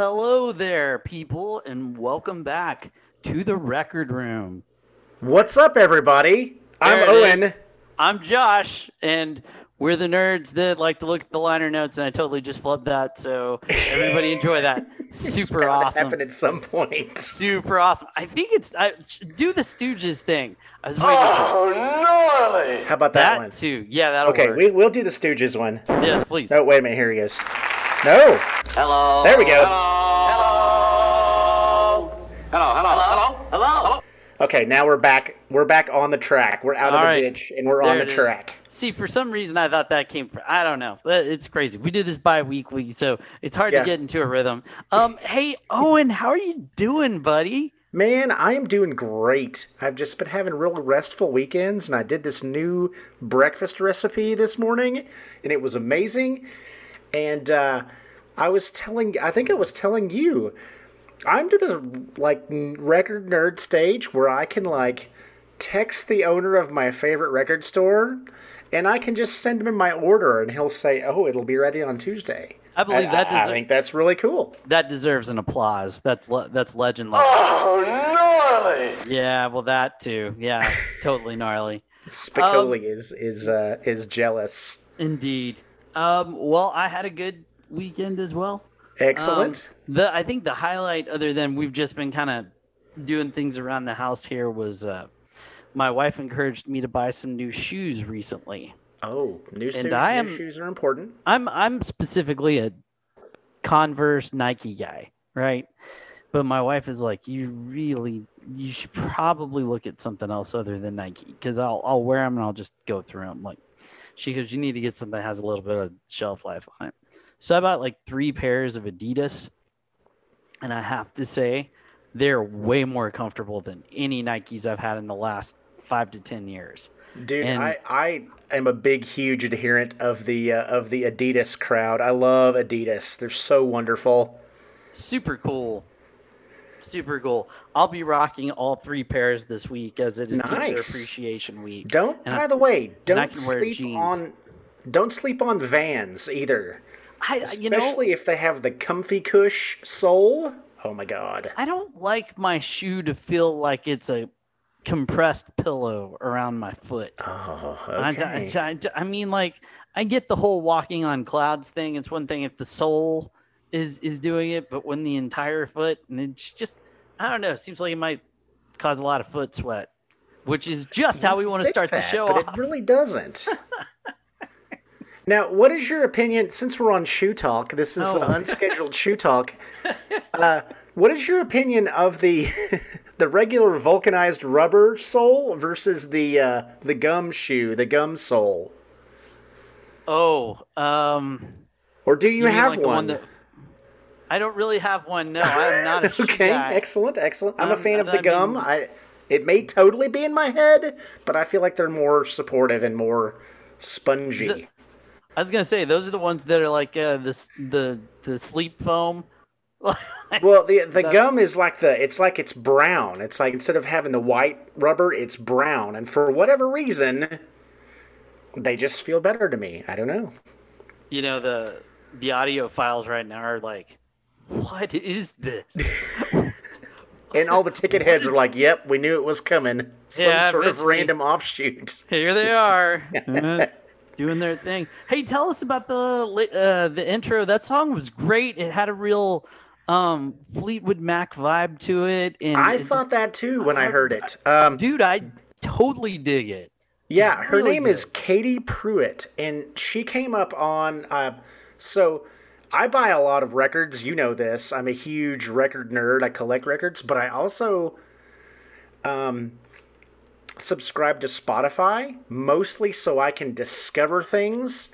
hello there, people, and welcome back to the record room. What's up, everybody? I'm Owen. is. I'm Josh, and we're the nerds that like to look at the liner notes, and I totally just flubbed that. So everybody enjoy that. Super Bound awesome. Happen at some point. Super awesome. I think it's I, do the Stooges thing. I was waiting Oh, gnarly! How about that, that one? too. Yeah, that'll Okay, work. we, we'll do the Stooges one. yes, please. Oh wait a minute. Here he goes. No. Hello. There we go. Hello. Hello. Hello. Hello. Hello. Hello. Okay, now we're back. We're back on the track. We're out of the right. ditch and we're There on the it is. track. See, for some reason, I thought that came from. I don't know. Uh, It's crazy. We do this bi-weekly, so it's hard Yeah. to get into a rhythm. Um, hey, Owen, how are you doing, buddy? Man, I am doing great. I've just been having real restful weekends, and I did this new breakfast recipe this morning, and it was amazing. And uh, I was telling, I think I was telling you, I'm to the like record nerd stage where I can like text the owner of my favorite record store, and I can just send him my order, and he'll say, "Oh, it'll be ready on Tuesday." I believe that I, I think that's really cool. that deserves an applause. That's le- that's legend level. Oh, gnarly! Yeah, well, that too. Yeah, it's totally gnarly. Spicoli is is uh, is jealous. Indeed. Um, well, I had a good weekend as well. Excellent. Um, the I think the highlight, other than we've just been kind of doing things around the house here, was uh, my wife encouraged me to buy some new shoes recently. oh, new, suit, I new am- shoes are important. I'm I'm specifically a Converse Nike guy, right? But my wife is like, you really, you should probably look at something else other than Nike because I'll I'll wear them and I'll just go through them. Like, she goes, you need to get something that has a little bit of shelf life on it. So I bought like three pairs of Adidas, and I have to say, they're way more comfortable than any Nikes I've had in the last five to ten years. Dude, And- I, I am a big, huge adherent of the uh, of the Adidas crowd. I love Adidas. They're so wonderful. Super cool. Super cool. I'll be rocking all three pairs this week as it is Nice. Appreciation Week. Don't. And by I- the way, don't sleep on. Don't sleep on Vans either. I, you know, Especially if they have the comfy cush sole. Oh my god. I don't like my shoe to feel like it's a compressed pillow around my foot. Oh, okay. I, I- I mean, like, I get the whole walking on clouds thing. It's one thing if the sole is is doing it, but when the entire foot, and it's just, I don't know. It seems like it might cause a lot of foot sweat, which is just how we want to start the show but off. it really doesn't. now, what is your opinion? Since we're on shoe talk, this is Oh. unscheduled shoe talk. Uh, what is your opinion of the the regular vulcanized rubber sole versus the uh, the gum shoe, the gum sole? Oh, um, Or do you, mean have like the one? that- I don't really have one. No, I'm not a okay, excellent, excellent. I'm a Um, fan of I the gum. mean- I it may totally be in my head, but I feel like they're more supportive and more spongy. it- I was gonna say those are the ones that are like uh, the the the sleep foam. Well, the the gum is like the it's like it's brown. It's like instead of having the white rubber, it's brown, and for whatever reason, they just feel better to me. I don't know. you know the the audiophiles right now are like, what is this? And all the ticket heads are like, "Yep, we knew it was coming." Some Yeah, sort of eventually. random offshoot. Here they are, uh, doing their thing. Hey, tell us about the uh, the intro. That song was great. It had a real um, Fleetwood Mac vibe to it, and I it- thought that too when I heard it. Um, dude, I totally dig it. Yeah, her really name is Katie Pruitt, and she came up on. Uh, so, I buy a lot of records. You know this. I'm a huge record nerd. I collect records, but I also um, subscribe to Spotify mostly so I can discover things.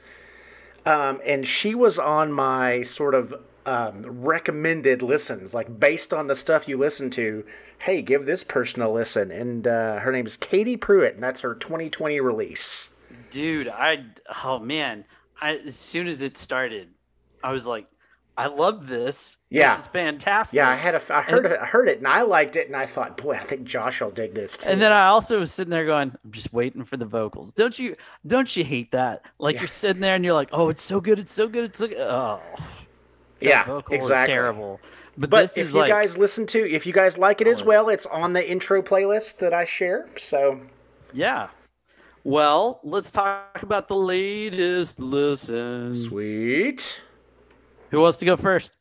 Um, and she was on my sort of um, recommended listens, like based on the stuff you listen to. Hey, give this person a listen. And uh, her name is Katie Pruitt, and that's her 2020 release. Dude, I oh man, I as soon as it started, I was like, I love this. Yeah. this is fantastic. Yeah, I had a, I heard it, I heard it, and I liked it, and I thought, boy, I think Josh will dig this too. And then I also was sitting there going, I'm just waiting for the vocals. Don't you don't you hate that? Like Yeah. you're sitting there and you're like, oh, it's so good, it's so good, it's so good. Oh, yeah, vocal exactly. is terrible. But, But if you like, guys listen to, if you guys like it as oh. well, it's on the intro playlist that I share. So yeah. Well, let's talk about the latest listen. sweet. Who wants to go first?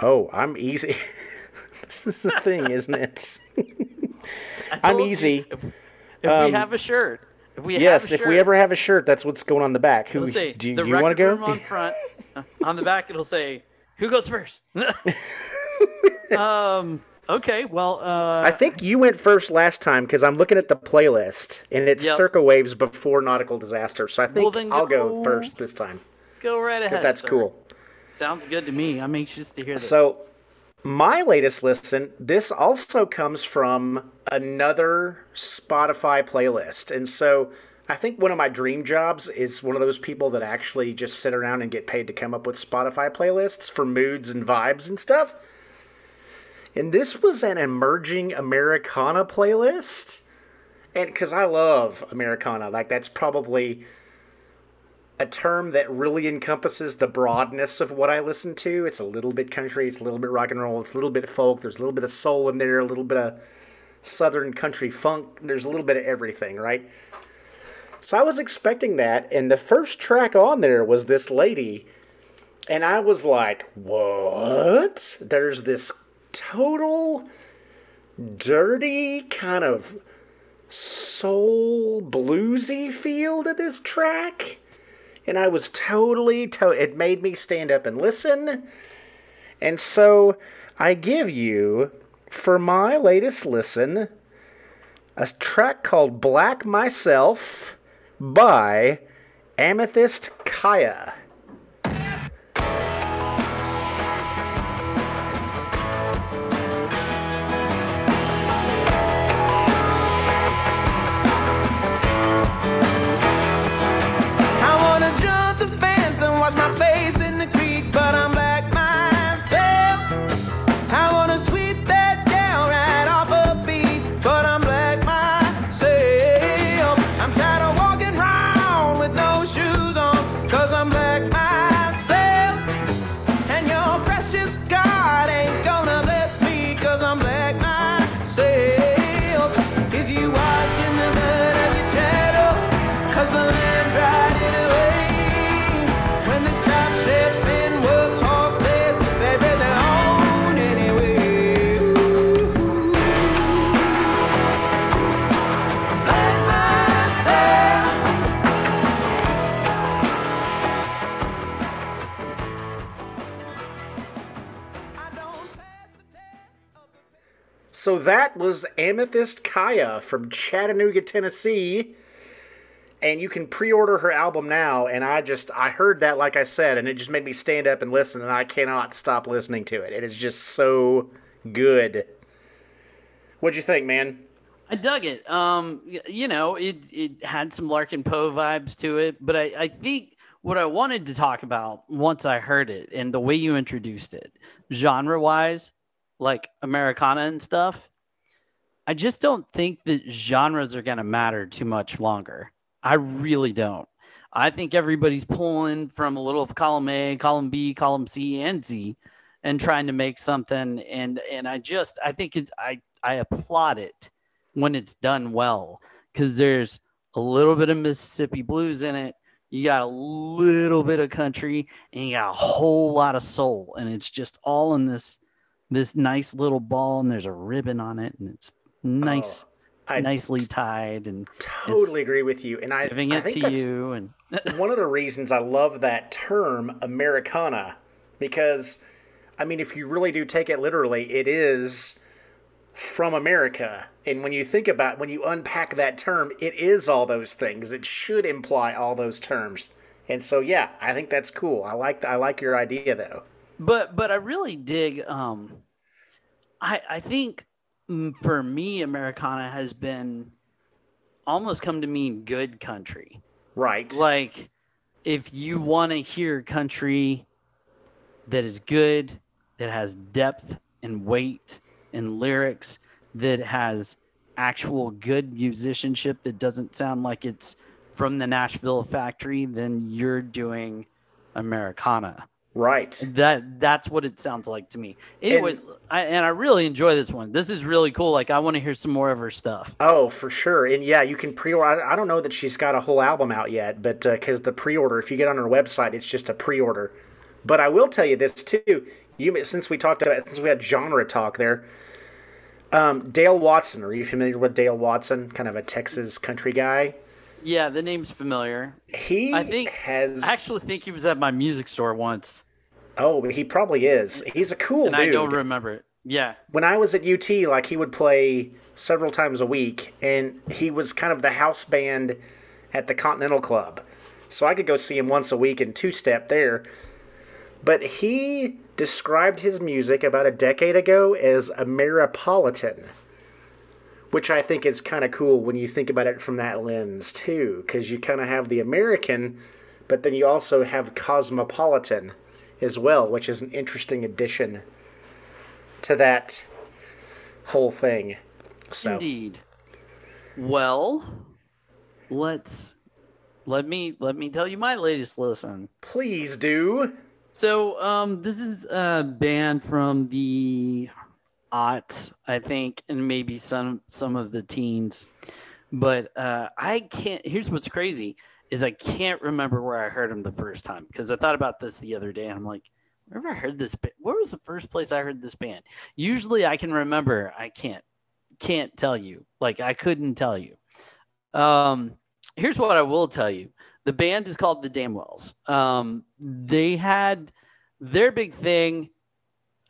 Oh, I'm easy. this is the thing, isn't it? I'm easy. If, if we Um, have a shirt, if we yes, a if we ever have a shirt, that's what's going on the back. Who say do, do you want to go? on front. on the back, it'll say who goes first. um. Okay. Well. Uh. I think you went first last time because I'm looking at the playlist and it's Yep. circa waves before nautical disaster. So I think Well, I'll go go- first this time go right ahead. if that's sir. cool. Sounds good to me. I'm anxious to hear this. So, my latest listen, this also comes from another Spotify playlist. And so, I think one of my dream jobs is one of those people that actually just sit around and get paid to come up with Spotify playlists for moods and vibes and stuff. And this was an emerging Americana playlist. And because I love Americana, like that's probably a term that really encompasses the broadness of what I listen to. It's a little bit country, it's a little bit rock and roll, it's a little bit folk, there's a little bit of soul in there, a little bit of southern country funk, there's a little bit of everything, right? So I was expecting that, and the first track on there was this lady, and I was like, what? There's this total dirty kind of soul bluesy feel to this track and I was totally to- it made me stand up and listen. And so I give you for my latest listen a track called Black Myself by Amythyst Kiah. So that was Amythyst Kiah from Chattanooga, Tennessee. And you can pre-order her album now and I just I heard that like I said and it just made me stand up and listen and I cannot stop listening to it. It is just so good. What'd you think, man? I dug it. Um, you know, it it had some Larkin Poe vibes to it, but I, I think what I wanted to talk about once I heard it and the way you introduced it, genre wise, like Americana and stuff, I just don't think that genres are gonna matter too much longer. I really don't. I think everybody's pulling from a little of column A, column B, column C, and Z, and trying to make something. And and I just I think it's I I applaud it when it's done well because there's a little bit of Mississippi blues in it. You got a little bit of country and you got a whole lot of soul, and it's just all in this this nice little ball, and there's a ribbon on it, and it's nice, oh, I nicely tied, and totally agree with you. And I, giving I it think to that's you. And one of the reasons I love that term Americana because I mean if you really do take it literally, it is from America. And when you think about when you unpack that term, it is all those things. It should imply all those terms. And so yeah, I think that's cool. I like I like your idea though. But but I really dig. Um, I I think mm, for me, Americana has been almost come to mean good country. Right. Like if you want to hear country that is good, that has depth and weight and lyrics, that has actual good musicianship that doesn't sound like it's from the Nashville factory, then you're doing Americana. Right. That that's what it sounds like to me. Anyways, I, and I really enjoy this one. This is really cool. Like I want to hear some more of her stuff. Oh, for sure. And yeah, you can pre-order. I I don't know that she's got a whole album out yet, but because the pre-order, if you get on her website, it's just a pre-order. But I will tell you this too. You since we talked about since we had genre talk there. Um, Dale Watson. Are you familiar with Dale Watson? Kind of a Texas country guy. Yeah, the name's familiar. He I think has. I actually think he was at my music store once, oh, he probably is. He's a cool dude. and dude. I don't remember it. Yeah, when I was at UT, like he would play several times a week, and he was kind of the house band at the Continental Club. So I could go see him once a week and two step there. But he described his music about a decade ago as Ameripolitan, which I think is kind of cool when you think about it from that lens too, because you kind of have the American, but then you also have cosmopolitan as well, which is an interesting addition to that whole thing. So indeed. Well, let's let me let me tell you my latest listen. please do. So, um, this is a band from the aughts, I think, and maybe some some of the teens. But uh, I can't. Here's what's crazy is I can't remember where I heard them the first time because I thought about this the other day and I'm like, where have I heard this? Ba- where was the first place I heard this band? Usually I can remember. I can't can't tell you. Like I couldn't tell you. Um, here's what I will tell you. The band is called the Damnwells. Um, they had their big thing.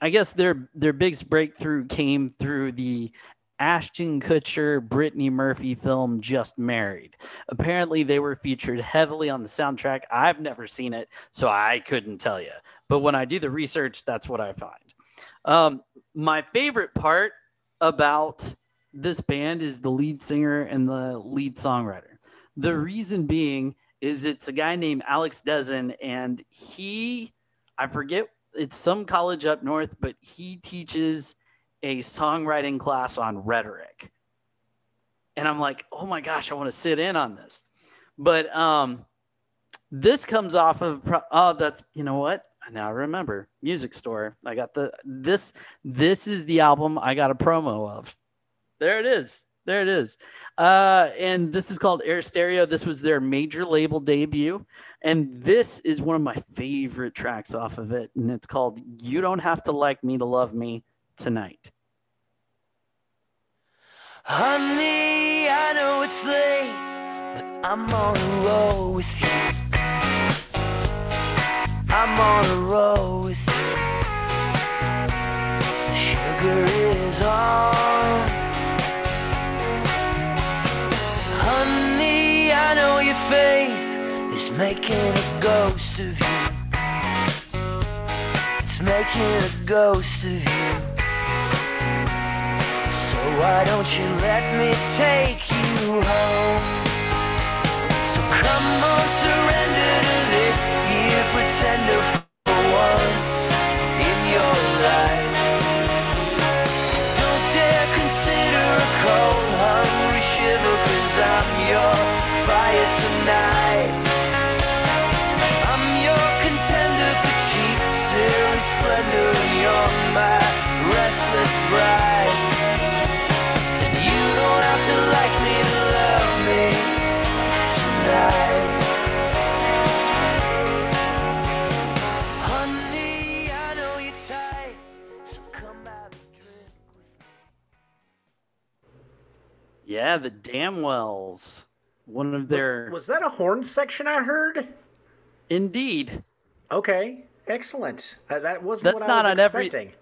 I guess their their biggest breakthrough came through the Ashton Kutcher, Brittany Murphy film Just Married. Apparently, they were featured heavily on the soundtrack. I've never seen it, so I couldn't tell you. But when I do the research, that's what I find. Um, my favorite part about this band is the lead singer and the lead songwriter. The reason being is it's a guy named Alex Dezen, and he, I forget, it's some college up north, but he teaches a songwriting class on rhetoric. And I'm like, oh my gosh, I want to sit in on this. But um, this comes off of oh, that's you know what? Now I remember music store. I got the this this is the album I got a promo of. There it is. There it is. Uh, and this is called Air Stereo. This was their major label debut. And this is one of my favorite tracks off of it. And it's called You Don't Have to Like Me to Love Me Tonight. Honey, I know it's late, but I'm on a roll with you. I'm on a roll with you. Sugar is on. Honey, I know your faith is making a ghost of you. It's making a ghost of you. Why don't you let me take you home? Yeah, the Damnwells. One of their was that a horn section I heard? indeed. Okay, excellent. Uh, that wasn't That's what I not was on every-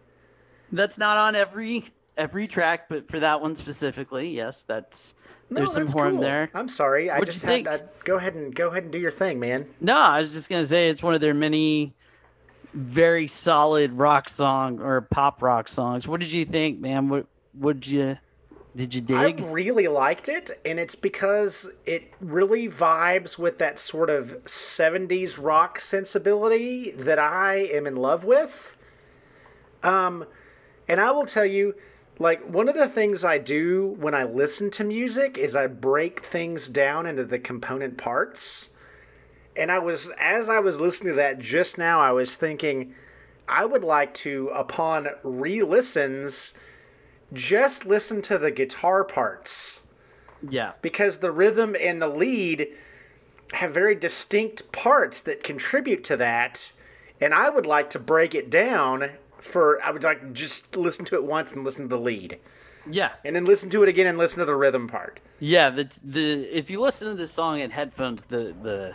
That's not on every every track, but for that one specifically, yes, that's No, there's some horn cool. there. I'm sorry. I What'd just had think? uh, go ahead and go ahead and do your thing, man. No, I was just gonna say it's one of their many very solid rock song or pop rock songs. What did you think, man? What would you did you dig? I really liked it, and it's because it really vibes with that sort of 70s rock sensibility that I am in love with. Um, and I will tell you, like, one of the things I do when I listen to music is I break things down into the component parts. And I was, as I was listening to that just now, I was thinking, I would like to, upon re listens, just listen to the guitar parts yeah. because the rhythm and the lead have very distinct parts that contribute to that. And I would like to break it down for, I would like just listen to it once and listen to the lead. Yeah. And then listen to it again and listen to the rhythm part. Yeah, the the if you listen to this song in headphones, the the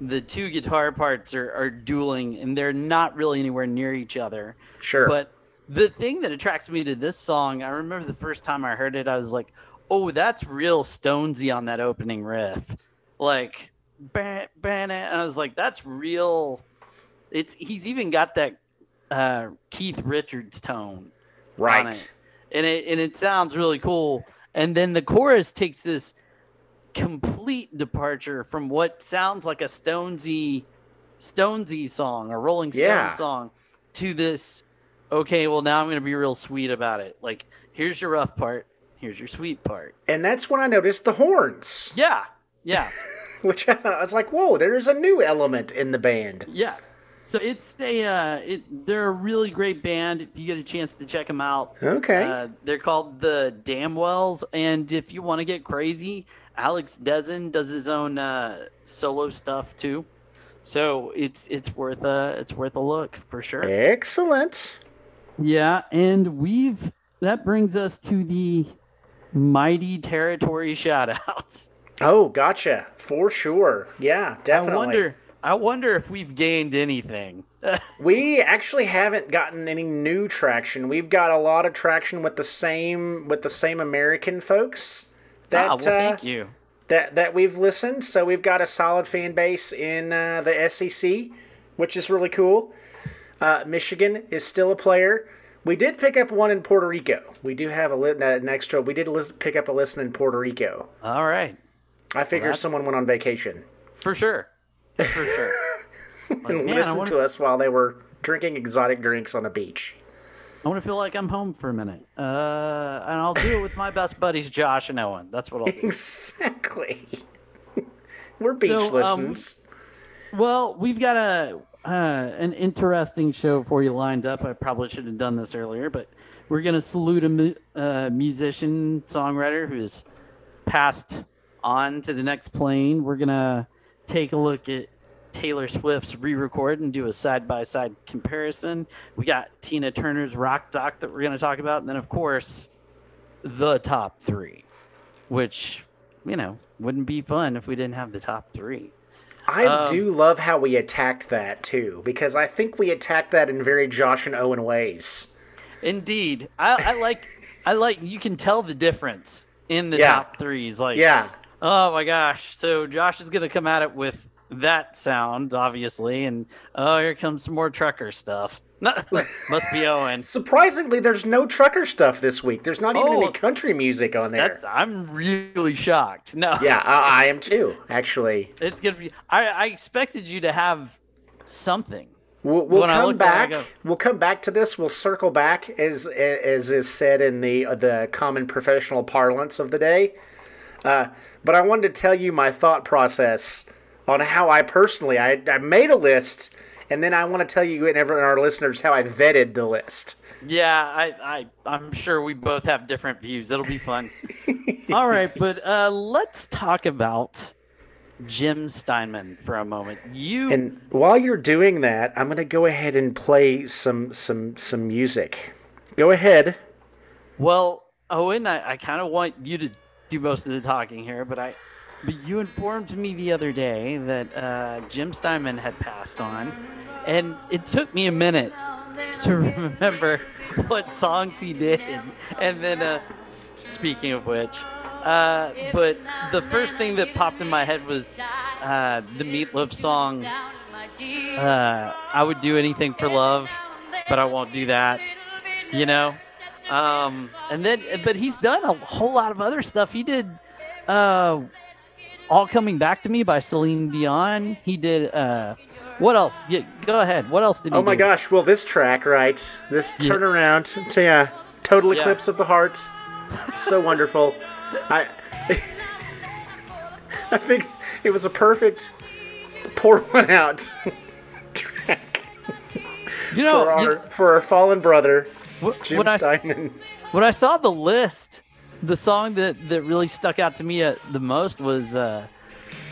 the two guitar parts are, are dueling and they're not really anywhere near each other. Sure. But the thing that attracts me to this song, I remember the first time I heard it, I was like, "Oh, that's real Stonesy on that opening riff." Like, ban, ban, and I was like, "That's real." It's he's even got that uh, Keith Richards tone on right. it. and it and it sounds really cool. And then the chorus takes this complete departure from what sounds like a Stonesy Stonesy song, a Rolling Stone Yeah. song, to this. Okay, well now I'm gonna be real sweet about it. Like, here's your rough part, here's your sweet part. And that's when I noticed the horns, Yeah, yeah, which I, thought, I was like, whoa, there's a new element in the band. yeah. So it's a uh, it. They're a really great band. If you get a chance to check them out, Okay. Uh, they're called the Damnwells, and if you want to get crazy, Alex Dezen does his own uh, solo stuff too. So it's it's worth a it's worth a look for sure. Excellent. Yeah, and we've that brings us to the mighty territory shoutouts. Oh, gotcha. For sure. Yeah, definitely. I wonder I wonder if we've gained anything. We actually haven't gotten any new traction. We've got a lot of traction with the same with the same American folks that ah, well, uh, thank you. that that we've listened. So we've got a solid fan base in uh, the SEC, which is really cool. Uh, Michigan is still a player. We did pick up one in Puerto Rico. We do have a li- uh, an extra. We did list, pick up a listen in Puerto Rico. All right, I figure that's- someone went on vacation for sure, for sure. Like, and man, listened to us while they were drinking exotic drinks on a beach. I want to feel like I'm home for a minute. Uh, and I'll do it with my best buddies, Josh and Owen. That's what I'll do. Exactly. We're beach So, um. Well, we've got a uh, an interesting show for you lined up. I probably should have done this earlier, but we're gonna salute a mu- uh, musician songwriter who's passed on to the next plane. We're gonna take a look at Taylor Swift's re-record and do a side-by-side comparison. We got Tina Turner's Rock Doc that we're gonna talk about, and then of course the top three, which you know wouldn't be fun if we didn't have the top three. I um, do love how we attacked that too, because I think we attacked that in very Josh and Owen ways. Indeed, I, I like I like you can tell the difference in the Yeah. top threes. Like, Yeah. oh my gosh! So Josh is gonna come at it with that sound, obviously, and oh, here comes some more trucker stuff. Must be Owen. Surprisingly, there's no trucker stuff this week. There's not even Oh. any country music on there. I'm really shocked. No, yeah, I, I am too, actually. it's gonna be. I, I expected you to have something. We'll, we'll come looked at it, I back. go- We'll come back to this. We'll circle back, as as is said in the the common professional parlance of the day. Uh, but I wanted to tell you my thought process on how I personally I, I made a list, and then I want to tell you and everyone our listeners how I vetted the list. Yeah, I, I, I'm sure we both have different views. It'll be fun. All right, but uh, let's talk about Jim Steinman for a moment. You, And while you're doing that, I'm gonna go ahead and play some some some music. Go ahead. well, Owen, I, I kind of want you to do most of the talking here, but I, but you informed me the other day that uh, Jim Steinman had passed on, and it took me a minute to remember what songs he did, and then uh, speaking of which, uh, but the first thing that popped in my head was uh, the Meatloaf song. Uh, I would do anything for love, but I won't do that. You know, um, and then but he's done a whole lot of other stuff. He did uh, "All Coming Back to Me" by Celine Dion. He did. Uh, what else? Yeah, go ahead. What else did he Oh my do? gosh! Well, this track, right? This Yeah. turnaround, to yeah, total Yeah. eclipse of the heart, so wonderful. I, I think it was a perfect pour one out track You know, for you- our for our fallen brother Jim when I when I saw the list, the song that that really stuck out to me uh, the most was uh,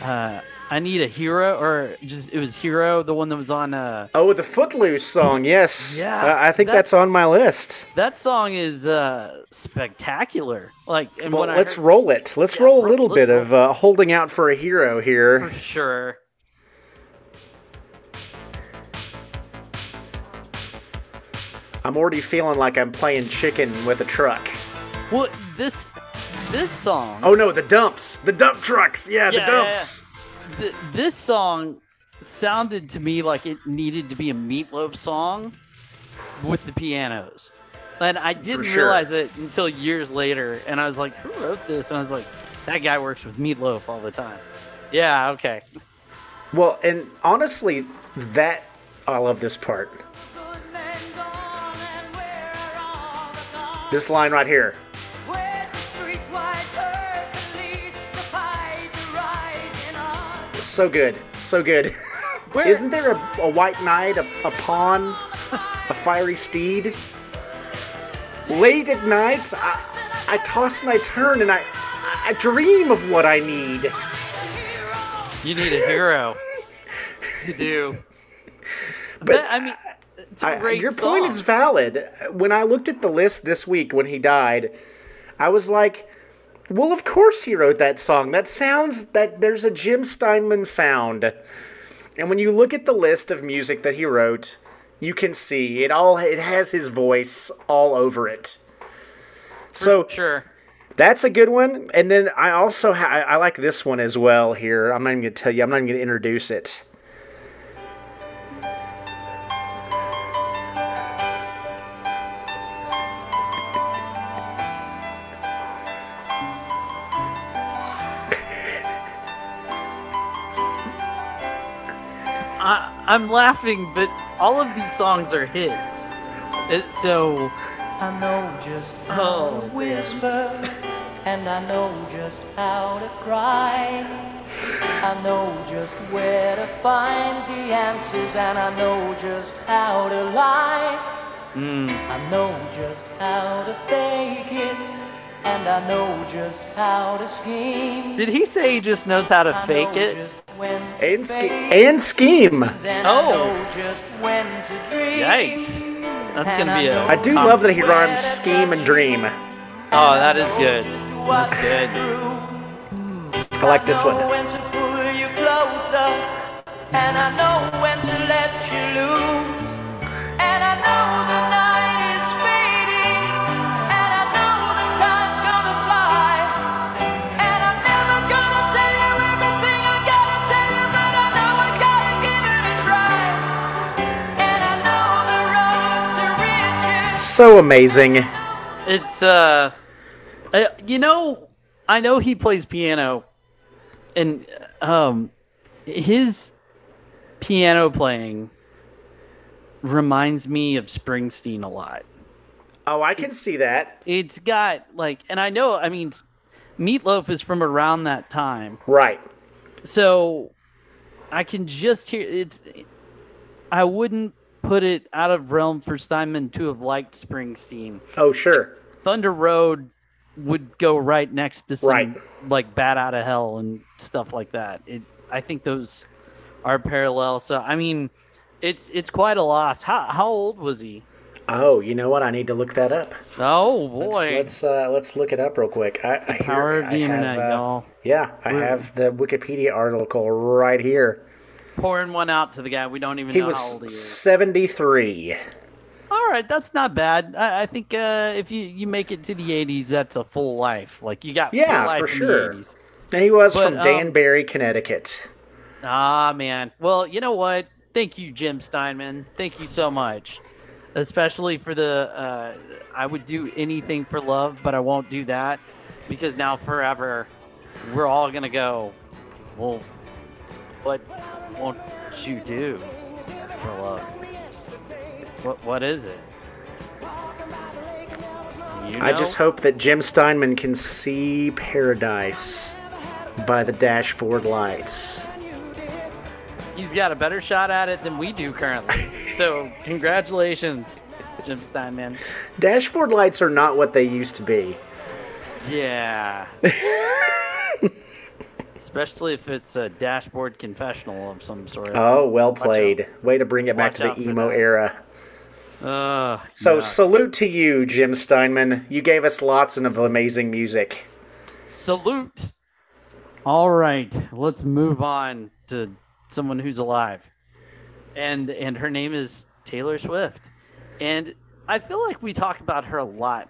uh, "I Need a Hero," or just it was "Hero," the one that was on. Uh, Oh, the Footloose song, yes. Yeah, Uh, I think that- that's on my list. that song is uh, spectacular. Like, and Well, let's heard- roll it. Let's roll a little bit roll. of uh, holding out for a hero here. for sure. I'm already feeling like I'm playing chicken with a truck. Well, this this song. Oh no, the dumps, the dump trucks. Yeah, the Yeah, yeah, dumps. this song sounded to me like it needed to be a Meatloaf song with the pianos. And I didn't sure. realize it until years later. And I was like, who wrote this? And I was like, that guy works with Meatloaf all the time. Yeah, okay. Well, and honestly, that I love this part. This line right here. So good, so good. Where, Isn't there a, a white knight, a, a pawn, a fiery steed? Late at night, I, I toss and I turn and I, I dream of what I need. you need a hero. you do. But, I mean, it's a I- great your song. point is valid. When I looked at the list this week when he died, I was like, well, of course he wrote that song. That sounds that there's a Jim Steinman sound. And when you look at the list of music that he wrote, you can see it all it has his voice all over it. So Sure. that's a good one. And then I also ha- I I like this one as well here. I'm not even going to tell you. I'm not even going to introduce it. I, I'm laughing, but all of these songs are his. It, so, I know just how Oh, to whisper, and I know just how to cry. I know just where to find the answers, and I know just how to lie. Hmm. I know just how to fake it, and I know just how to scheme. did he say he just knows how to I fake it? just And, ske- and scheme. Oh. I know just when to dream. Yikes. That's gonna be I a. know I do um, love that he rhymes scheme and dream. Oh, that is good. That's good. I like this one. So amazing. It's uh, uh, you know, I know he plays piano, and um, his piano playing reminds me of Springsteen a lot. Oh, I can see that. It's got like, and I know, I mean, Meatloaf is from around that time, Right. so I can just hear it's. I wouldn't put it out of realm for Steinman to have liked Springsteen. Oh, sure. Thunder Road would go right next to some Right. like Bat Out of Hell and stuff like that. It, I think those are parallel. So I mean, it's it's quite a loss. How how old was he? Oh, you know what? I need to look that up. Oh Let's boy, let's, uh, let's look it up real quick. I, I power hear, of the I internet, have, uh, y'all. Yeah, I have the Wikipedia article right here. Pouring one out to the guy we don't even He know how old he was is. 73. all right. That's not bad. I, I think uh, if you, you make it to the 80s, that's a full life. Like you got Yeah, for sure. the 80s. And he was But, from um, Danbury, Connecticut. Ah, man. Well, you know what? Thank you, Jim Steinman. Thank you so much. Especially for the, uh, I would do anything for love, but I won't do that because now forever, we're all going to go, well, what won't you do for love? What, what is it? You I just hope that Jim Steinman can see paradise by the dashboard lights. He's got a better shot at it than we do currently. So, congratulations, Jim Steinman. Dashboard lights are not what they used to be. Yeah. Especially if it's a dashboard confessional of some sort. Oh, well Watch played. Way to bring it back Watch to the emo era. Uh, So, yeah. salute to you, Jim Steinman. You gave us lots of amazing music. salute. All right, let's move on to someone who's alive, and and her name is Taylor Swift, and I feel like we talk about her a lot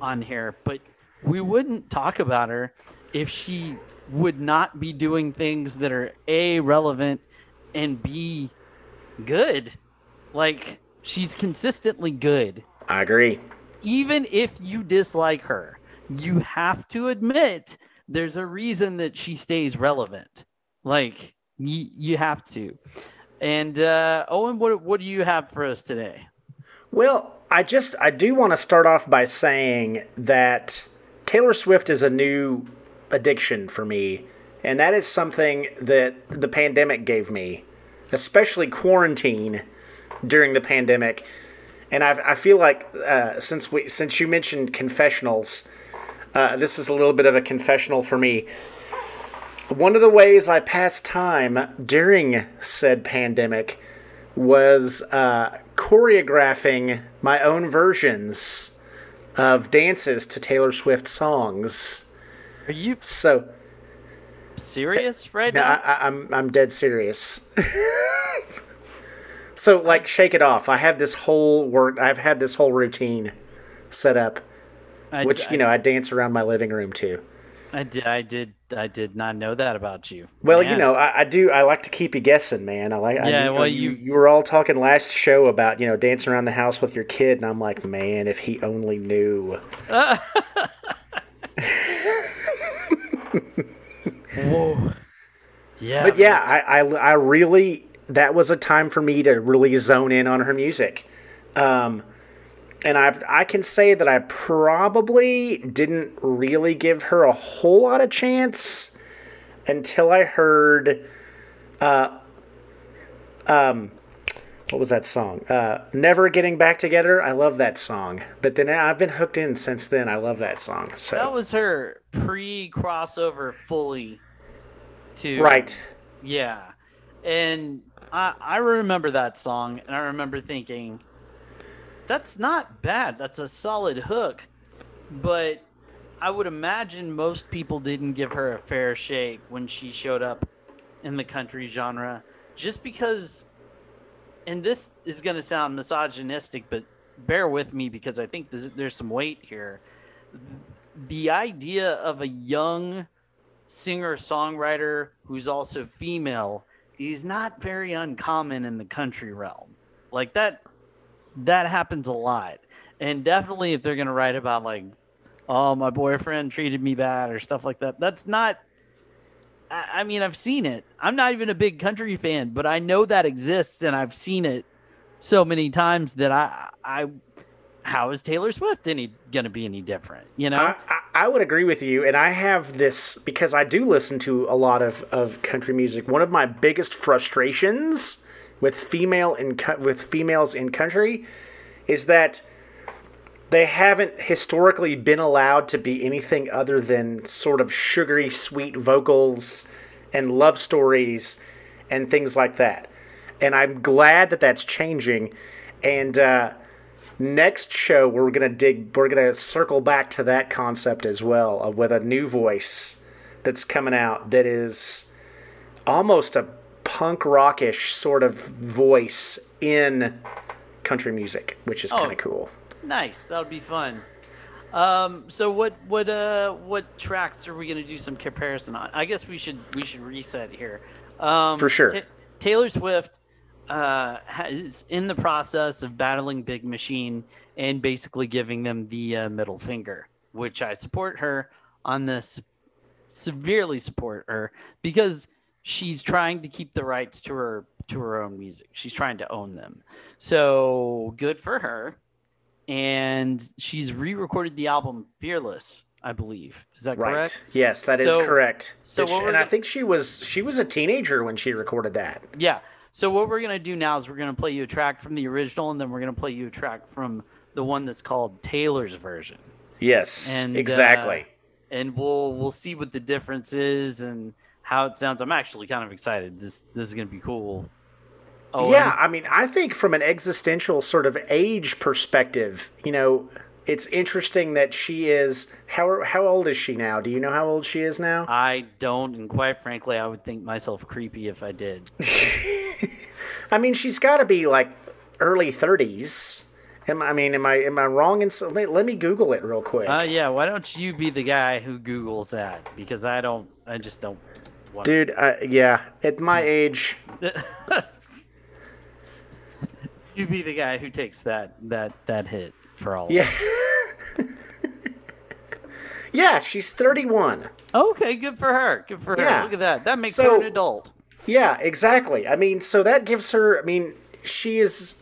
on here, but we wouldn't talk about her if she would not be doing things that are a relevant and b good. Like she's consistently good I agree. even if you dislike her, you have to admit there's a reason that she stays relevant. Like you, you have to. And uh, Owen, what what do you have for us today? Well, I just I do want to start off by saying that Taylor Swift is a new addiction for me, and that is something that the pandemic gave me, especially quarantine during the pandemic. And I, I feel like uh, since we since you mentioned confessionals, uh, this is a little bit of a confessional for me. One of the ways I passed time during said pandemic was uh, choreographing my own versions of dances to Taylor Swift songs. Are you So serious eh, right no, now? I, I, I'm I'm dead serious. so like, shake it off. I have this whole work. I've had this whole routine set up, I, which you know I dance around my living room too. I, did. I did. I did not know that about you. Well, you know, I, I do. I like to keep you guessing, man. I like. Yeah, know, well, you, you- you were all talking last show about you know dancing around the house with your kid, and I'm like, man, if he only knew. Whoa. Yeah. But yeah, I, I, I really that was a time for me to really zone in on her music, um, and I I can say that I probably didn't really give her a whole lot of chance until I heard, uh, um, what was that song? Uh, Never Getting Back Together. I love that song, but then I've been hooked in since then. I love that song. So that was her pre crossover fully to right. Yeah. And I I remember that song and I remember thinking that's not bad. That's a solid hook. But I would imagine most people didn't give her a fair shake when she showed up in the country genre just because and this is going to sound misogynistic but bear with me because I think there's, there's some weight here. The idea of a young singer songwriter who's also female is not very uncommon in the country realm. Like that that happens a lot. And definitely if they're gonna write about like, oh my boyfriend treated me bad or stuff like that, that's not I mean I've seen it. I'm not even a big country fan, but I know that exists and I've seen it so many times that I I how is Taylor Swift any gonna be any different? You know? I, I, would agree with you, and I have this because I do listen to a lot of, of country music. One of my biggest frustrations with female in with females in country is that they haven't historically been allowed to be anything other than sort of sugary sweet vocals and love stories and things like that. And I'm glad that that's changing. And uh, next show we're gonna dig we're gonna circle back to that concept as well uh, with a new voice that's coming out that is almost a punk rockish sort of voice in country music, which is Oh. kind of cool. Nice. That would be fun. Um, so what what uh what tracks are we gonna do some comparison on? I guess we should we should reset here. Um, For sure. Ta- Taylor Swift uh, is in the process of battling Big Machine and basically giving them the uh, middle finger, which I support her on this. Severely support her because she's trying to keep the rights to her to her own music. She's trying to own them. So good for her and she's re-recorded the album Fearless, I believe. Is that Right. correct? Yes, that is So- correct. so Which- and I think she was she was a teenager when she recorded that. Yeah. So what we're gonna do now is we're gonna play you a track from the original, and then we're gonna play you a track from the one that's called Taylor's version. Yes, And uh, exactly. and we'll we'll see what the difference is and how it sounds. I'm actually kind of excited. This this is gonna be cool. Oh yeah, I mean, I think from an existential sort of age perspective, you know, it's interesting that she is how how old is she now? Do you know how old she is now? I don't, and quite frankly, I would think myself creepy if I did. I mean, she's got to be like early 30s. Am, I mean, am I am I wrong? In, so- let, let me Google it real quick. Uh, yeah. Why don't you be the guy who Googles that? Because I don't. I just don't. Want Dude, uh, yeah, at my age, you be the guy who takes that that that hit for all. yeah. yeah, she's 31. Okay, good for her. Good for her. Yeah. Look at that. That makes So- her an adult. Yeah, exactly. I mean, so that gives her. I mean, she is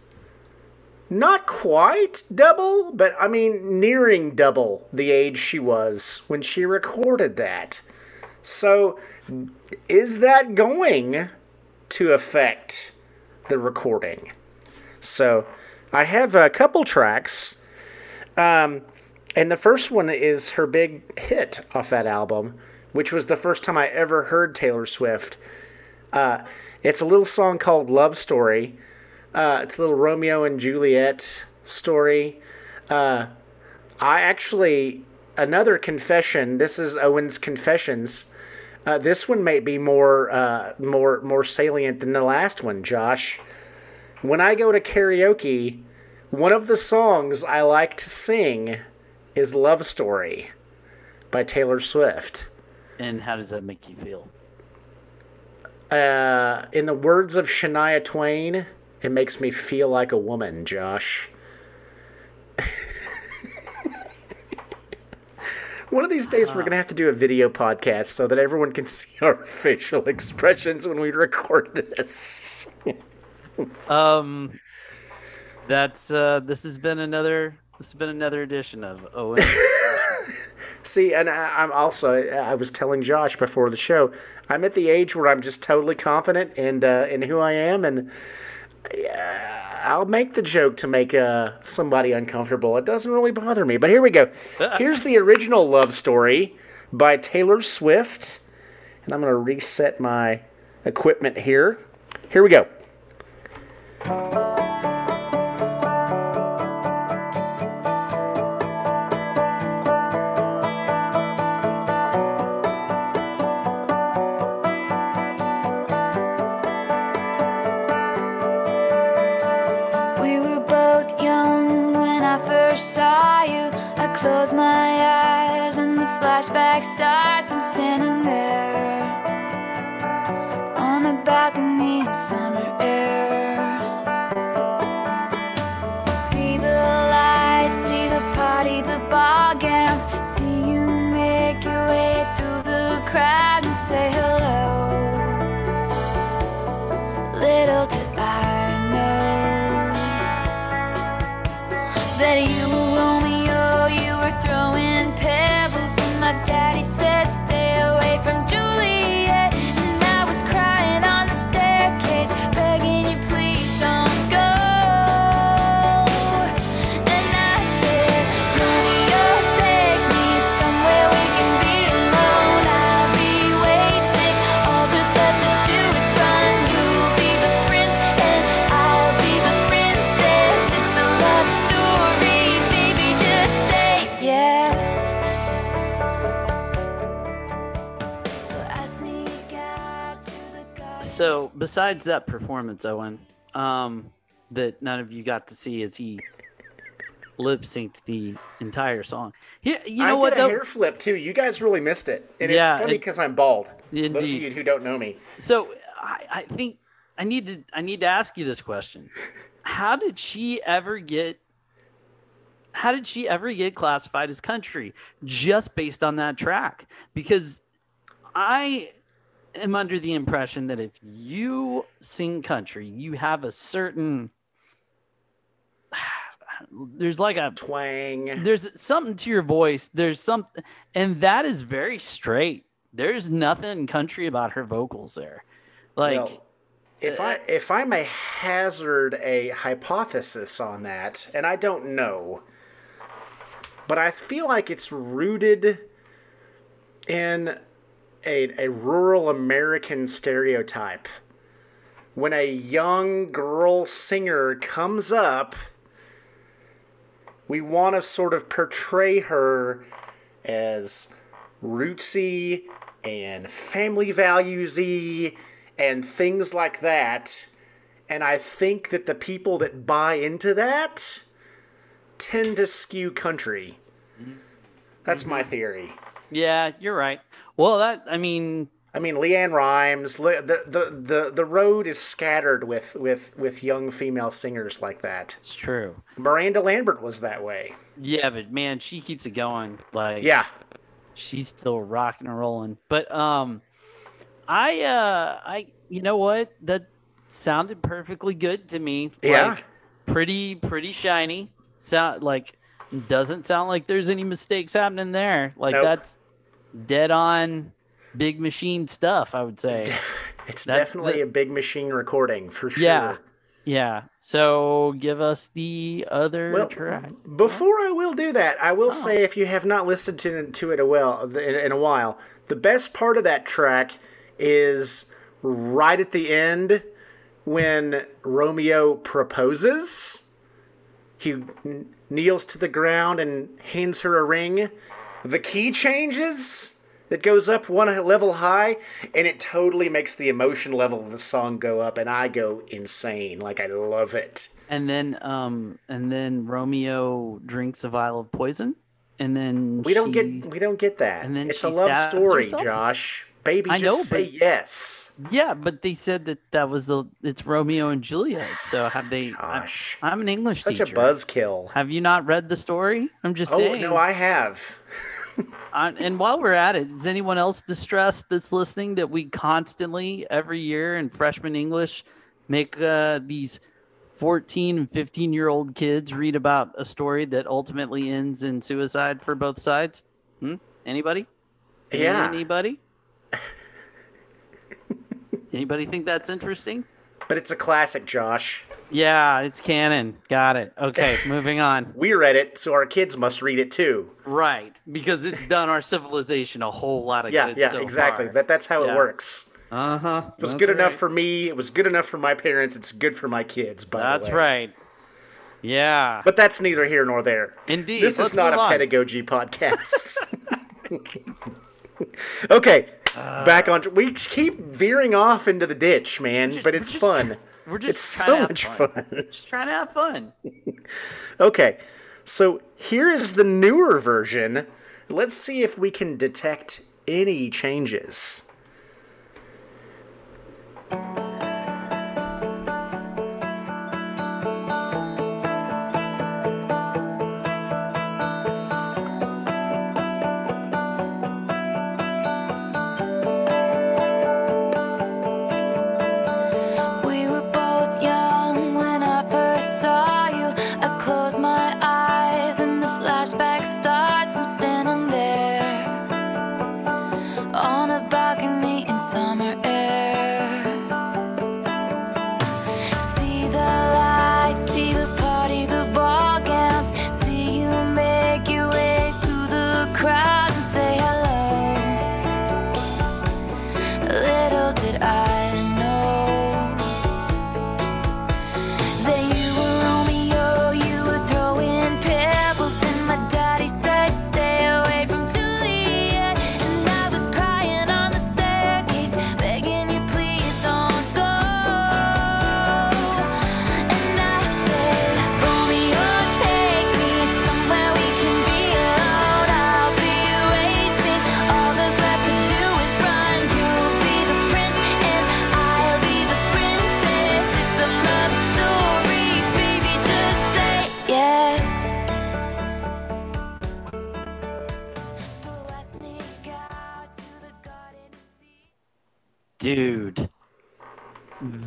not quite double, but I mean, nearing double the age she was when she recorded that. So, is that going to affect the recording? So, I have a couple tracks. Um, and the first one is her big hit off that album, which was the first time I ever heard Taylor Swift. Uh, it's a little song called Love Story. Uh, it's a little Romeo and Juliet story. Uh, I actually, another confession, this is Owen's Confessions. Uh, this one may be more, uh, more, more salient than the last one, Josh. When I go to karaoke, one of the songs I like to sing is Love Story by Taylor Swift. And how does that make you feel? Uh, in the words of Shania Twain, it makes me feel like a woman, Josh. One of these days, we're going to have to do a video podcast so that everyone can see our facial expressions when we record this. Um, that's uh, this has been another this has been another edition of Owen. See, and I, I'm also, I was telling Josh before the show, I'm at the age where I'm just totally confident in, uh, in who I am, and uh, I'll make the joke to make uh, somebody uncomfortable. It doesn't really bother me. But here we go. Here's the original love story by Taylor Swift, and I'm going to reset my equipment here. Here we go. Flashback starts. I'm standing there on a balcony in summer air. So besides that performance, Owen, um, that none of you got to see as he lip synced the entire song. Here, you know I what did a though? hair flip too. You guys really missed it, and Yeah, it's funny because I'm bald. Those of you who don't know me, So I, I think I need to I need to ask you this question. How did she ever get how did she ever get classified as country just based on that track? Because I am under the impression that if you sing country, you have a certain there's like a twang. there's something to your voice. There's something, and that is very straight. There's nothing country about her vocals there. Like, if I uh, if I may hazard a hypothesis on that, and I don't know, but I feel like it's rooted in a, a rural American stereotype. When a young girl singer comes up, we want to sort of portray her as rootsy and family valuesy and things like that. And I think that the people that buy into that tend to skew country. Mm-hmm. That's my mm-hmm. theory. Yeah, you're right. Well, that I mean, I mean, LeAnn Rimes. The, the the the road is scattered with with with young female singers like that. it's true. Miranda Lambert was that way. Yeah, but man, she keeps it going. Like, Yeah, she's still rocking and rolling. But um, I uh, I you know what? That sounded perfectly good to me. Yeah. Like, pretty pretty shiny. Sound like doesn't sound like there's any mistakes happening there. Like Nope. that's dead on big machine stuff. I would say. it's That's definitely the- a big machine recording for sure. Yeah. Yeah. So give us the other Well, track. Before I will do that, I will oh. say if you have not listened to to it a well in, in a while, the best part of that track is right at the end when Romeo proposes. He kneels to the ground and hands her a ring. The key changes. It goes up one level high, and it totally makes the emotion level of the song go up, and I go insane. Like I love it. And then um and then Romeo drinks a vial of poison. And then We don't get we don't get that. and then it's a love story, herself? Josh. Baby, I just know, say but- yes. Yeah, but they said that that was a it's Romeo and Juliet. So have they Josh. I, am an English Such teacher. Such a buzzkill. Have you not read the story? I'm just saying Oh saying. no, I have. Uh, and while we're at it, is anyone else distressed that's listening that we constantly every year in freshman English make uh, these 14 and 15 year old kids read about a story that ultimately ends in suicide for both sides? Hmm? Anybody? Yeah. Anybody? Anybody think that's interesting? But it's a classic, Josh. Yeah, it's canon. Got it. Okay, moving on. We read it, so our kids must read it too. Right, because it's done our civilization a whole lot of Yeah, good. yeah, so exactly. Far. That that's how Yeah. it works. Uh huh. It was good enough for me. It was good enough for my parents. It's good for my kids. By That's right. Yeah. But that's neither here nor there. Indeed. This Let's is not a on. pedagogy podcast. okay, back on. We keep veering off into the ditch, man, just- but it's just- fun. We're just It's so much fun. fun. Just trying to have fun. Okay, so here is the newer version. Let's see if we can detect any changes.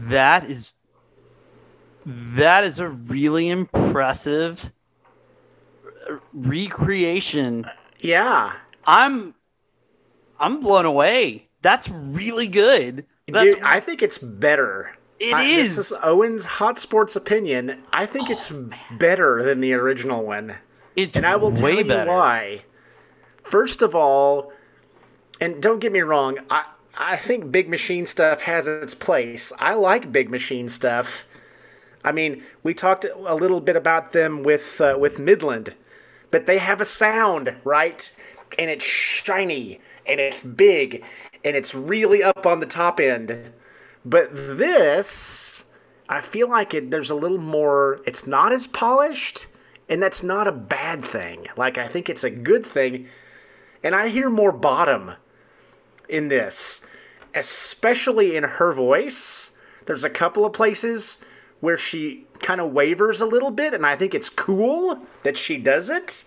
That is that is a really impressive recreation. Yeah. I'm I'm blown away. That's really good. That's Dude, I think it's better. It I- is. This is Owen's hot sports opinion. I think oh, it's better than the original one. it's And I will tell way you better. why. First of all, and don't get me wrong, I, I think big machine stuff has its place. I like big machine stuff. I mean, we talked a little bit about them with uh, with Midland, but they have a sound, right? And it's shiny and it's big and it's really up on the top end. But this, I feel like it. There's a little more. It's not as polished, and that's not a bad thing. Like I think it's a good thing, and I hear more bottom in this, especially in her voice. There's a couple of places where she kind of wavers a little bit, and I think it's cool that she does it.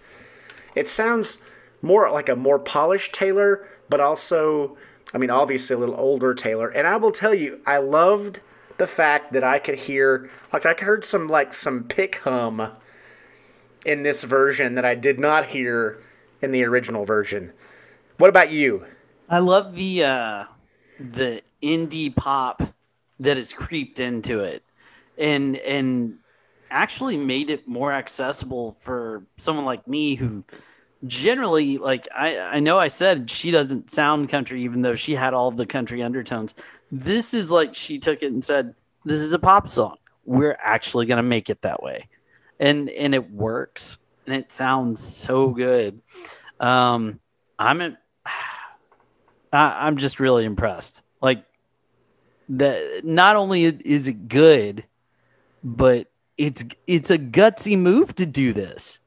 It sounds more like a more polished Taylor, but also, I mean, obviously a little older Taylor. And I will tell you, I loved the fact that I could hear, like, I heard some like some pick hum in this version that I did not hear in the original version. What about you? I love the uh the indie pop that has creeped into it and and actually made it more accessible for someone like me who generally like I I know I said she doesn't sound country even though she had all the country undertones. This is like she took it and said this is a pop song. We're actually going to make it that way. And and it works and it sounds so good. Um I'm I, I'm just really impressed. Like that not only is it good, but it's it's a gutsy move to do this.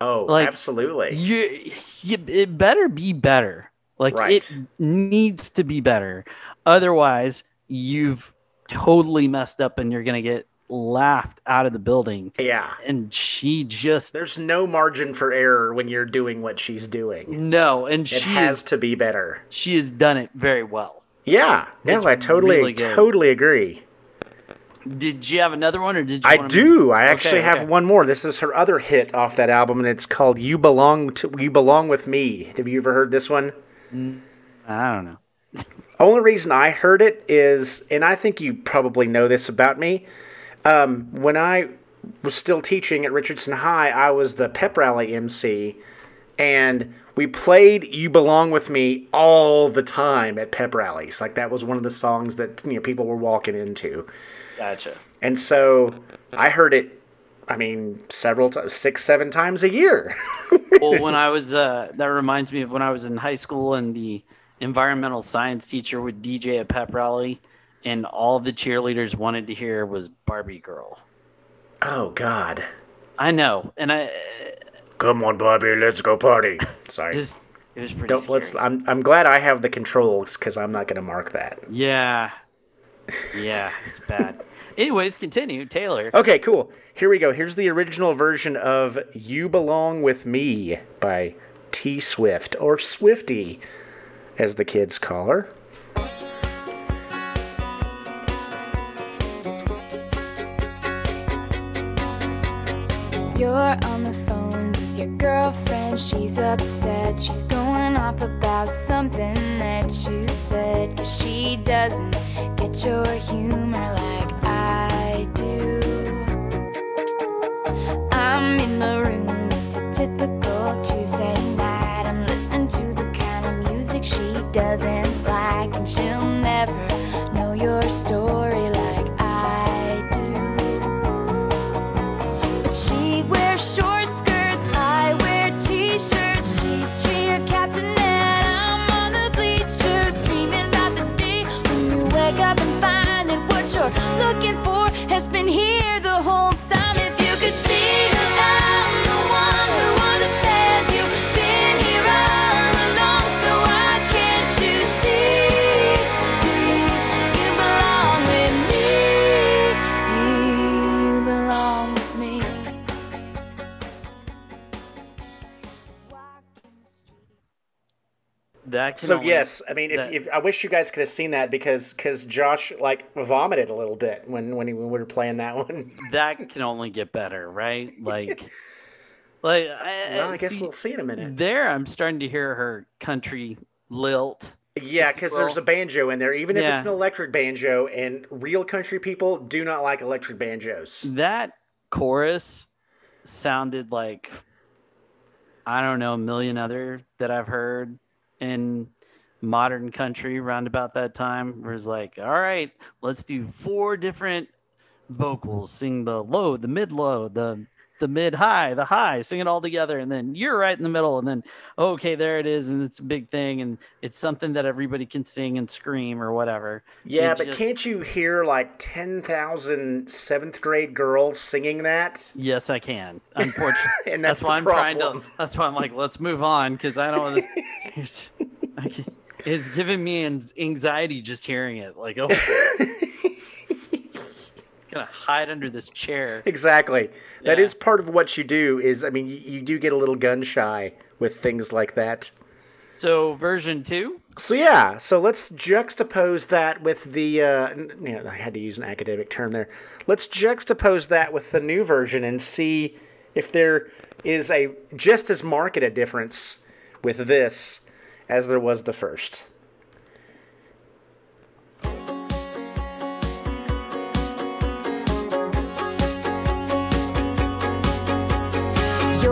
Oh, Like, absolutely. You, you it better be better. Like Right. it needs to be better. Otherwise, you've totally messed up and you're going to get laughed out of the building. yeah. And she just There's no margin for error when you're doing what she's doing. no, and It she has is, to be better. she has done it very well. Yeah. No, It's I totally, really totally agree. Did you have another one or did you I do. I actually Okay, have okay. one more. This is her other hit off that album, and it's called "You Belong to You Belong with Me." Have you ever heard this one? Mm, I don't know. Only reason I heard it is, and I think you probably know this about me. Um, when I was still teaching at Richardson High, I was the pep rally MC, and we played "You Belong with Me" all the time at pep rallies. Like that was one of the songs that you know people were walking into. Gotcha. And so I heard it, I mean, several times, six, seven times a year. well, when I was, uh, that reminds me of when I was in high school and the environmental science teacher would DJ a pep rally, and all the cheerleaders wanted to hear was Barbie Girl. oh, God. I know, and I Come on, Barbie, let's go party. it Sorry. was it was pretty. Don't, let's. I'm, I'm glad I have the controls because I'm not going to mark that. Yeah, yeah, it's bad. Anyways, continue, Taylor. Okay, cool. Here we go. Here's the original version of You Belong With Me by T Swift, or Swifty, as the kids call her. You're on the phone with your girlfriend. She's upset. She's going off about something that you said. Cause she doesn't get your humor like So yes, I mean, if, that- if I wish you guys could have seen that because because Josh like vomited a little bit when when, he, when we were playing that one. that can only get better, right? Like, like I, well, I guess see, we'll see in a minute. there. I'm starting to hear her country lilt. Yeah, because there's a banjo in there, even if it's an electric banjo, and real country people do not like electric banjos. That chorus sounded like I don't know a million other that I've heard in modern country around about that time. Where it's like, all right, let's do four different vocals, sing the low, the mid low, the the mid high, the high, sing it all together, and then you're right in the middle, and then okay, there it is, and it's a big thing, and it's something that everybody can sing and scream or whatever. Yeah, It but just- can't you hear like 10,000 seventh grade girls singing that? Yes, I can. Unfortunately, And that's why the I'm trying to. That's why I'm like, let's move on because I don't. want to It's, I can- it's giving me anxiety just hearing it. Like, oh, gonna hide under this chair. Exactly. That is part of what you do. Is I mean, you, you do get a little gun shy with things like that. So version two. So yeah, so let's juxtapose that with the. Uh, you know, I had to use an academic term there. Let's juxtapose that with the new version and see if there is a just as marked a difference with this as there was the first.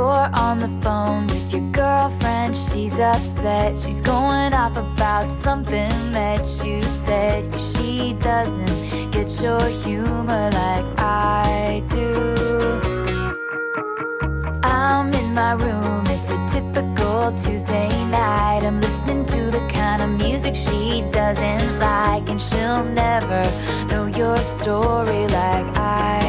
You're on the phone with your girlfriend. She's upset. She's going off about something that you said. she doesn't get your humor like I do. I'm in my room. It's a typical Tuesday night. I'm listening to the kind of music she doesn't like. And she'll never know your story like I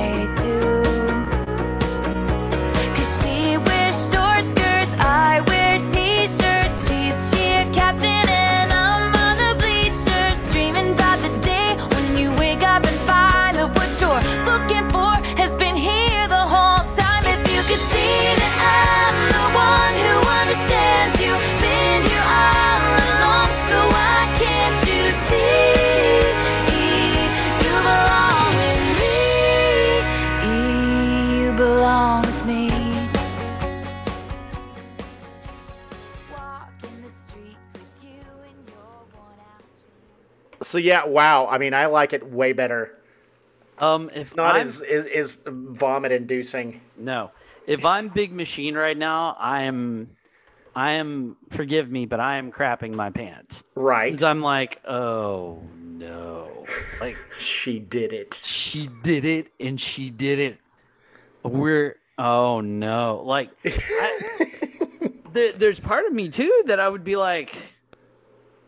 So yeah, wow. I mean, I like it way better. Um, if Not I'm, as is is vomit inducing. no, if I'm Big Machine right now, I am, I am. Forgive me, but I am crapping my pants. Right. I'm like, oh no, like. She did it. she did it and she did it we're oh no like I, there, there's part of me too that i would be like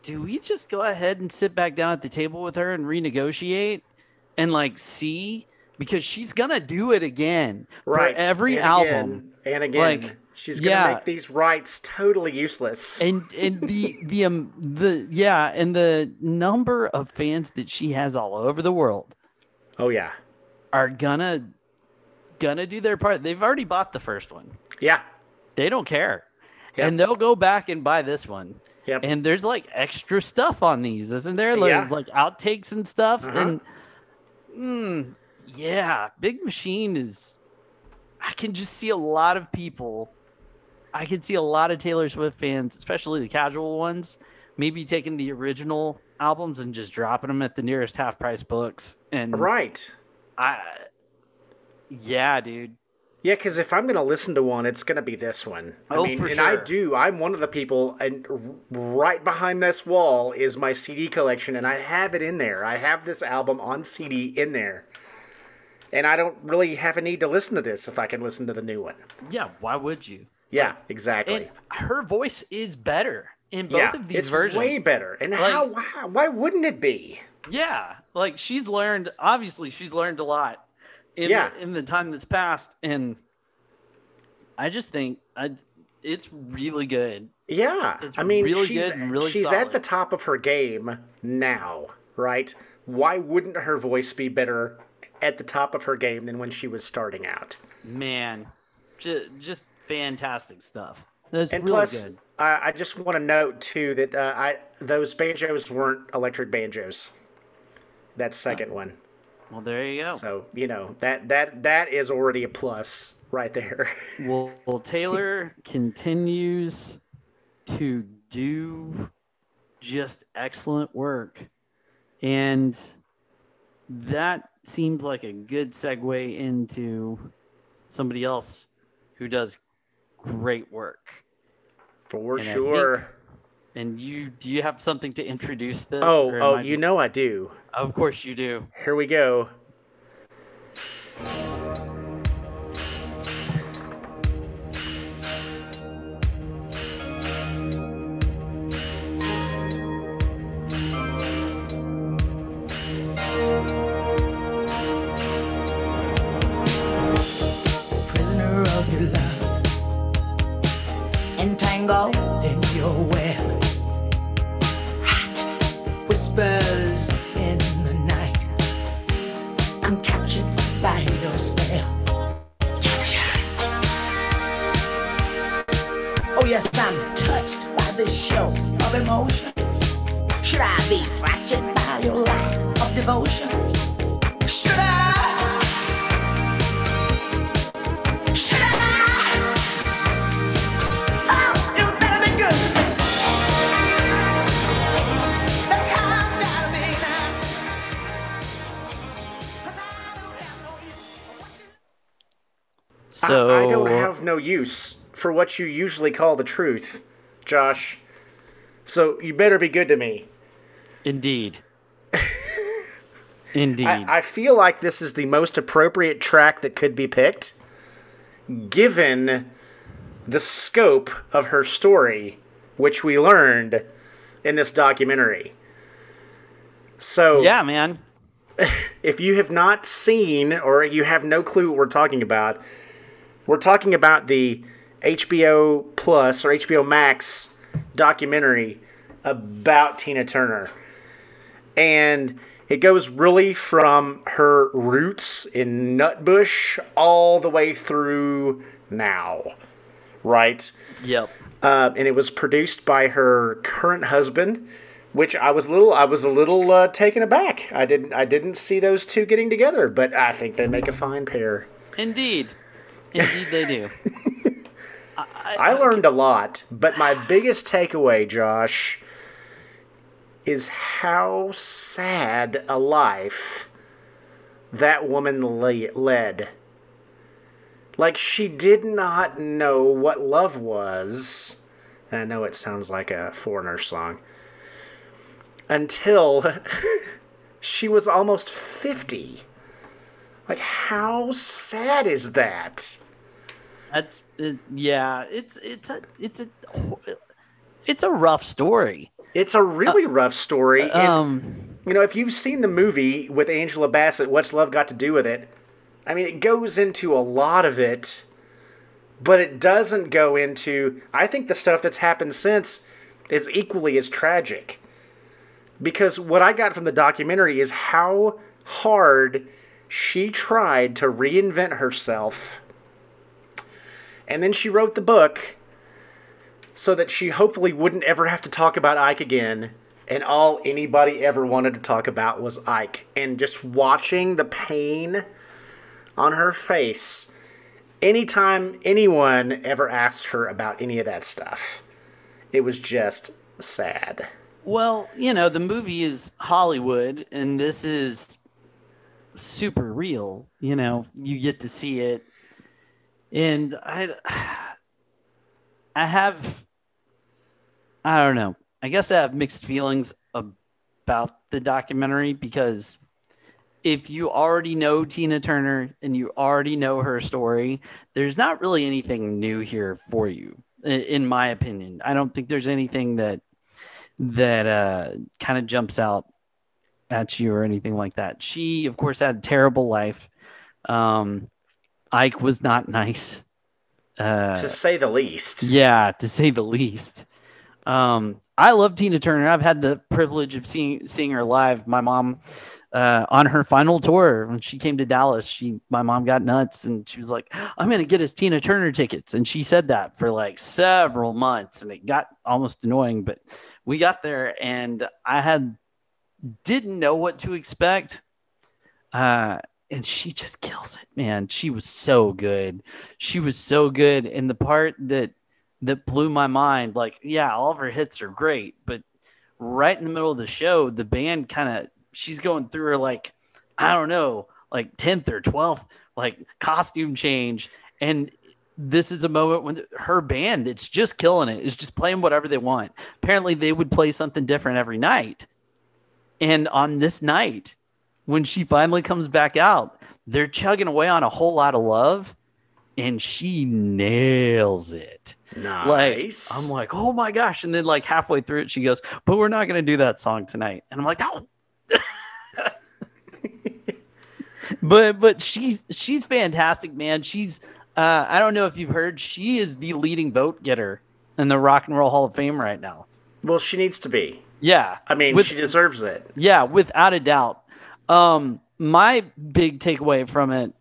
do we just go ahead and sit back down at the table with her and renegotiate and like see because she's gonna do it again Right. for every and album Again, and again. Like, She's gonna yeah. make these rights totally useless. and and the the um the yeah and the number of fans that she has all over the world oh yeah. are gonna gonna do their part. They've already bought the first one. Yeah. They don't care. Yep. And they'll go back and buy this one. Yep. And there's like extra stuff on these, isn't there? Yeah. There's like outtakes and stuff. Uh-huh. And mm, yeah, Big Machine is I can just see a lot of people. I can see a lot of Taylor Swift fans, especially the casual ones, maybe taking the original albums and just dropping them at the nearest half price books. And right. I, yeah, dude. Yeah, because if I'm going to listen to one, it's going to be this one. I Oh, mean, for and I do. I'm one of the people, and right behind this wall is my CD collection, and I have it in there. I have this album on CD in there. And I don't really have a need to listen to this if I can listen to the new one. Yeah, why would you? Yeah, exactly. And her voice is better in both yeah, of these it's versions. way better. And Like- how? Why, why wouldn't it be? Yeah, like she's learned. Obviously, she's learned a lot in Yeah. the, in the time that's passed, and I just think I, it's really good. Yeah, It's I mean, really she's good and really she's solid. at the top of her game now, right? Why wouldn't her voice be better at the top of her game than when she was starting out? Man, just, just fantastic stuff. That's And really plus, good. I, I just want to note too that uh, I those banjos weren't electric banjos. That second one. Well, there you go. So you know that that that is already a plus right there. well, well, Taylor continues to do just excellent work. And that seems like a good segue into somebody else who does great work. For And sure. And you do you have something to introduce this? Oh, oh, you know I do. Of course you do. Here we go. For what you usually call the truth, Josh. So you better be good to me. indeed. Indeed. I, I feel like this is the most appropriate track that could be picked, given the scope of her story, which we learned in this documentary. So, yeah, man. if you have not seen or you have no clue what we're talking about, we're talking about the HBO Plus or HBO Max documentary about Tina Turner. And it goes really from her roots in Nutbush all the way through now, right? Yep. uh, and it was produced by her current husband, which I was a little I was a little uh, taken aback. I didn't I didn't see those two getting together, but I think they make a fine pair. Indeed. Indeed they do. I learned a lot, but my biggest takeaway, Josh, is how sad a life that woman le- led. Like she did not know what love was. And I know it sounds like a foreigner song. Until she was almost 50. Like how sad is that? That's it, yeah. It's it's a it's a it's a rough story. It's a really rough story. and- Um. You know, if you've seen the movie with Angela Bassett, What's Love Got to Do with It? I mean, it goes into a lot of it, but it doesn't go into. I think the stuff that's happened since is equally as tragic. Because what I got from the documentary is how hard she tried to reinvent herself. And then she wrote the book so that she hopefully wouldn't ever have to talk about Ike again. And all anybody ever wanted to talk about was Ike. And just watching the pain on her face anytime anyone ever asked her about any of that stuff, it was just sad. Well, you know, the movie is Hollywood, and this is super real. You know, you get to see it, and I, I have, I don't know. I guess I have mixed feelings about the documentary because if you already know Tina Turner and you already know her story, there's not really anything new here for you, in my opinion. I don't think there's anything that that uh, kind of jumps out at you or anything like that. She, of course, had a terrible life. Um, Ike was not nice. Uh, to say the least. yeah, to say the least. Um, I love Tina Turner. I've had the privilege of seeing seeing her live. My mom uh, on her final tour when she came to Dallas, she my mom got nuts and she was like, "I'm gonna get us Tina Turner tickets," and she said that for like several months, and it got almost annoying. But we got there, and I had didn't know what to expect. Uh, and she just kills it, man. She was so good. She was so good. And the part that that blew my mind, like, yeah, all of her hits are great, but right in the middle of the show, the band kind of she's going through her like, I don't know, like 10th or 12th, like costume change. And this is a moment when her band, it's just killing it, is just playing whatever they want. Apparently, they would play something different every night. And on this night, when she finally comes back out, they're chugging away on a whole lot of love, and she nails it. Nice. Like I'm like, oh my gosh. And then like halfway through it, she goes, But we're not gonna do that song tonight. And I'm like, oh but but she's she's fantastic, man. She's uh I don't know if you've heard, she is the leading vote getter in the Rock and Roll Hall of Fame right now. well, she needs to be. Yeah. I mean, With- she deserves it. Yeah, without a doubt. Um, my big takeaway from it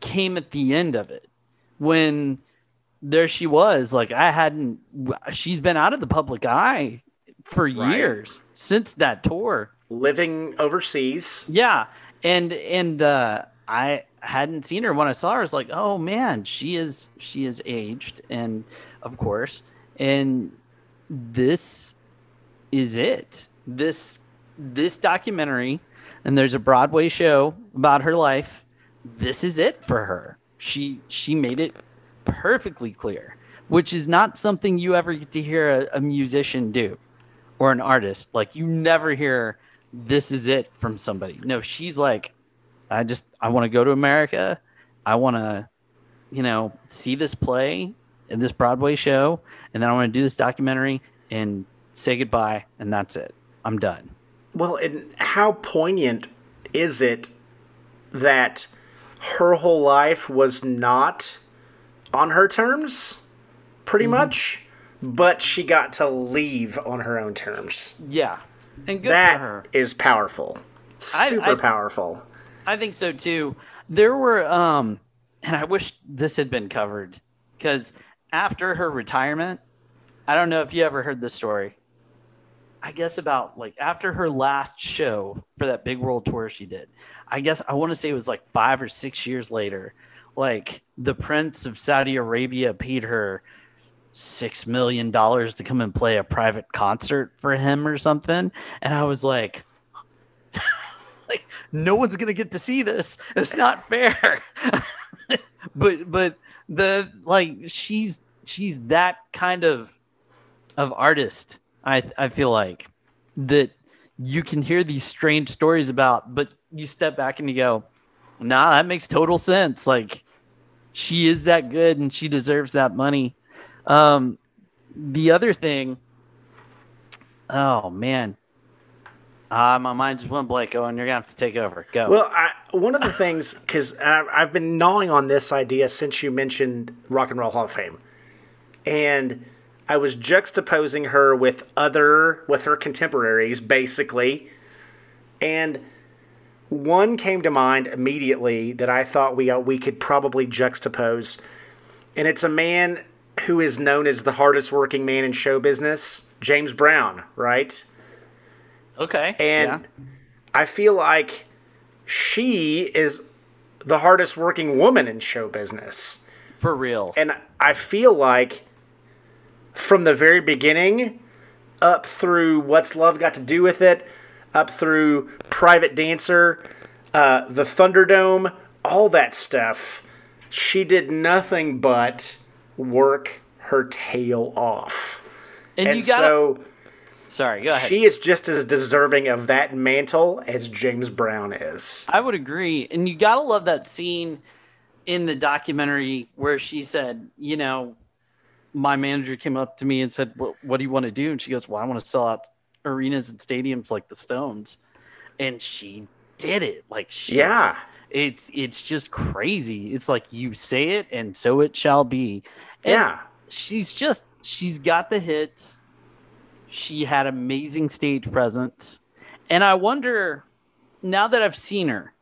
came at the end of it when there she was. Like I hadn't. She's been out of the public eye for Right. years since that tour. Living overseas. Yeah, and and uh, I hadn't seen her when I saw her. I was like, oh man, she is she is aged, and of course, and this is it. This this documentary, and there's a Broadway show about her life. This is it for her. She she made it perfectly clear, which is not something you ever get to hear a, a musician do or an artist. Like you never hear this is it from somebody. No, she's like, I just I want to go to America. I want to, you know, see this play and this Broadway show, and then I want to do this documentary and say goodbye, and that's it. I'm done. Well, and how poignant is it that her whole life was not on her terms, pretty much, but she got to leave on her own terms. Yeah, and good That for her. is powerful. Super I- powerful. I think so too. There were, um, and I wish this had been covered because after her retirement, I don't know if you ever heard this story. I guess about like after her last show for that big world tour she did, I guess I want to say it was like five or six years later, like the Prince of Saudi Arabia paid her six million dollars to come and play a private concert for him or something. And I was like, like no one's gonna get to see this. It's not fair. but but the like she's she's that kind of of artist. I I feel like that you can hear these strange stories about, but you step back and you go, nah, that makes total sense. Like she is that good and she deserves that money. Um, the other thing, oh man, uh, my mind just went blank. Oh, and you're gonna have to take over. Go. Well, I, one of the things, because I've been gnawing on this idea since you mentioned Rock and Roll Hall of Fame, and I was juxtaposing her with other, with her contemporaries, basically, and one came to mind immediately that I thought we uh, we could probably juxtapose, and it's a man who is known as the hardest working man in show business, James Brown, right? okay. And yeah. I feel like she is the hardest working woman in show business. for real. And I feel like from the very beginning up through What's Love Got to Do with It, up through Private Dancer, uh, the Thunderdome, all that stuff, she did nothing but work her tail off. and, And you got so sorry. Go ahead. she is just as deserving of that mantle as James Brown is. I would agree. And you gotta love that scene in the documentary where she said, you know, my manager came up to me and said, "What, what do you want to do?" And she goes, "Well, I want to sell out arenas and stadiums like the Stones." And she did it. Like she, Yeah. it's it's just crazy. It's like you say it, and so it shall be. And Yeah. she's just she's got the hits. She had amazing stage presence, and I wonder now that I've seen her,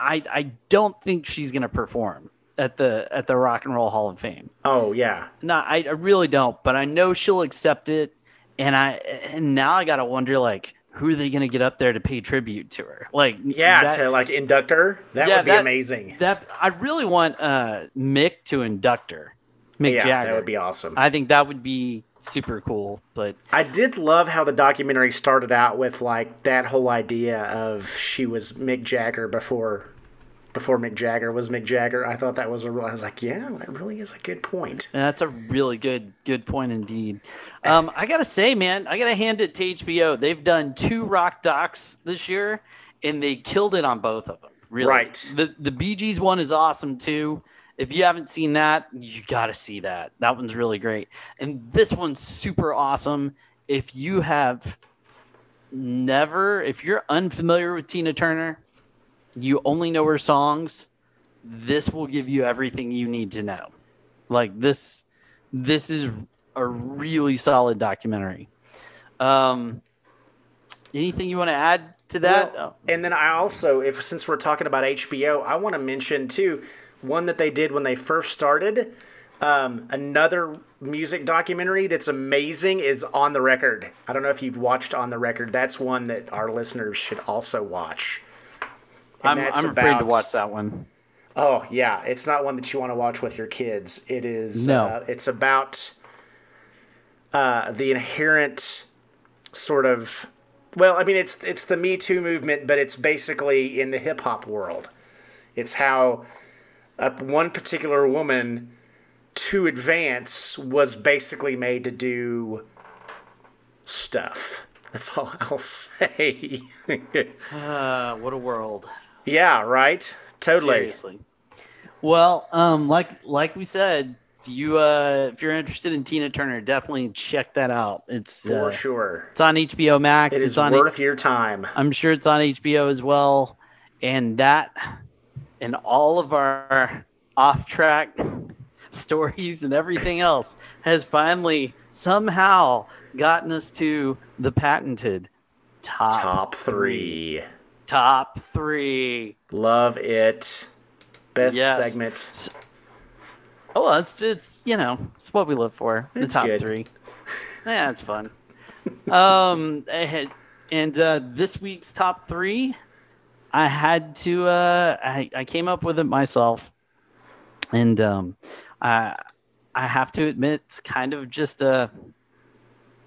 I I don't think she's gonna perform at the at the Rock and Roll Hall of Fame. Oh yeah, No, I, I really don't, but I know she'll accept it. And I and now I gotta wonder like who are they gonna get up there to pay tribute to her? Like yeah. that- to like induct her, that yeah, would be that- amazing. That I really want uh Mick to induct her. Mick yeah, Jagger. that would be awesome. I think that would be super cool. But I did love how the documentary started out with like that whole idea of she was Mick Jagger before before Mick Jagger was Mick Jagger. I thought that was a real I was like, yeah, that really is a good point. that's a really good good point indeed. Um, I gotta say, man, I gotta hand it to HBO. They've done two rock docs this year, and they killed it on both of them. Really, Right. The the Bee Gees one is awesome too. If you haven't seen that, you gotta see that. That one's really great, and this one's super awesome. If you have never, if you're unfamiliar with Tina Turner, you only know her songs, this will give you everything you need to know. Like this, this is a really solid documentary. Um, anything you want to add to that? Well, and then I also, if since we're talking about HBO, I want to mention too one that they did when they first started. Um, another music documentary that's amazing is On the Record. I don't know if you've watched On the Record. That's one that our listeners should also watch. I'm, I'm afraid to watch that one. Oh yeah, it's not one that you want to watch with your kids. It is. No. Uh, it's about uh, the inherent sort of. Well, I mean, it's it's the Me Too movement, but it's basically in the hip hop world. It's how uh, one particular woman to advance was basically made to do stuff. That's all I'll say. Uh, what a world. Yeah, right. Totally. Seriously. Well, um, like like we said, if you uh, if you're interested in Tina Turner, definitely check that out. It's For uh, sure. it's on HBO Max. It it's is on worth your time. I'm sure it's on HBO as well. And that and all of our off track stories and everything else has finally somehow gotten us to the patented top Top three. Top three. Love it. Best Yes. segment. Oh, well, it's it's you know it's what we live for. The It's top good. three. Yeah, it's fun. um, I had- and uh, this week's top three, I had to. Uh, I I came up with it myself, and um, I I have to admit it's kind of just a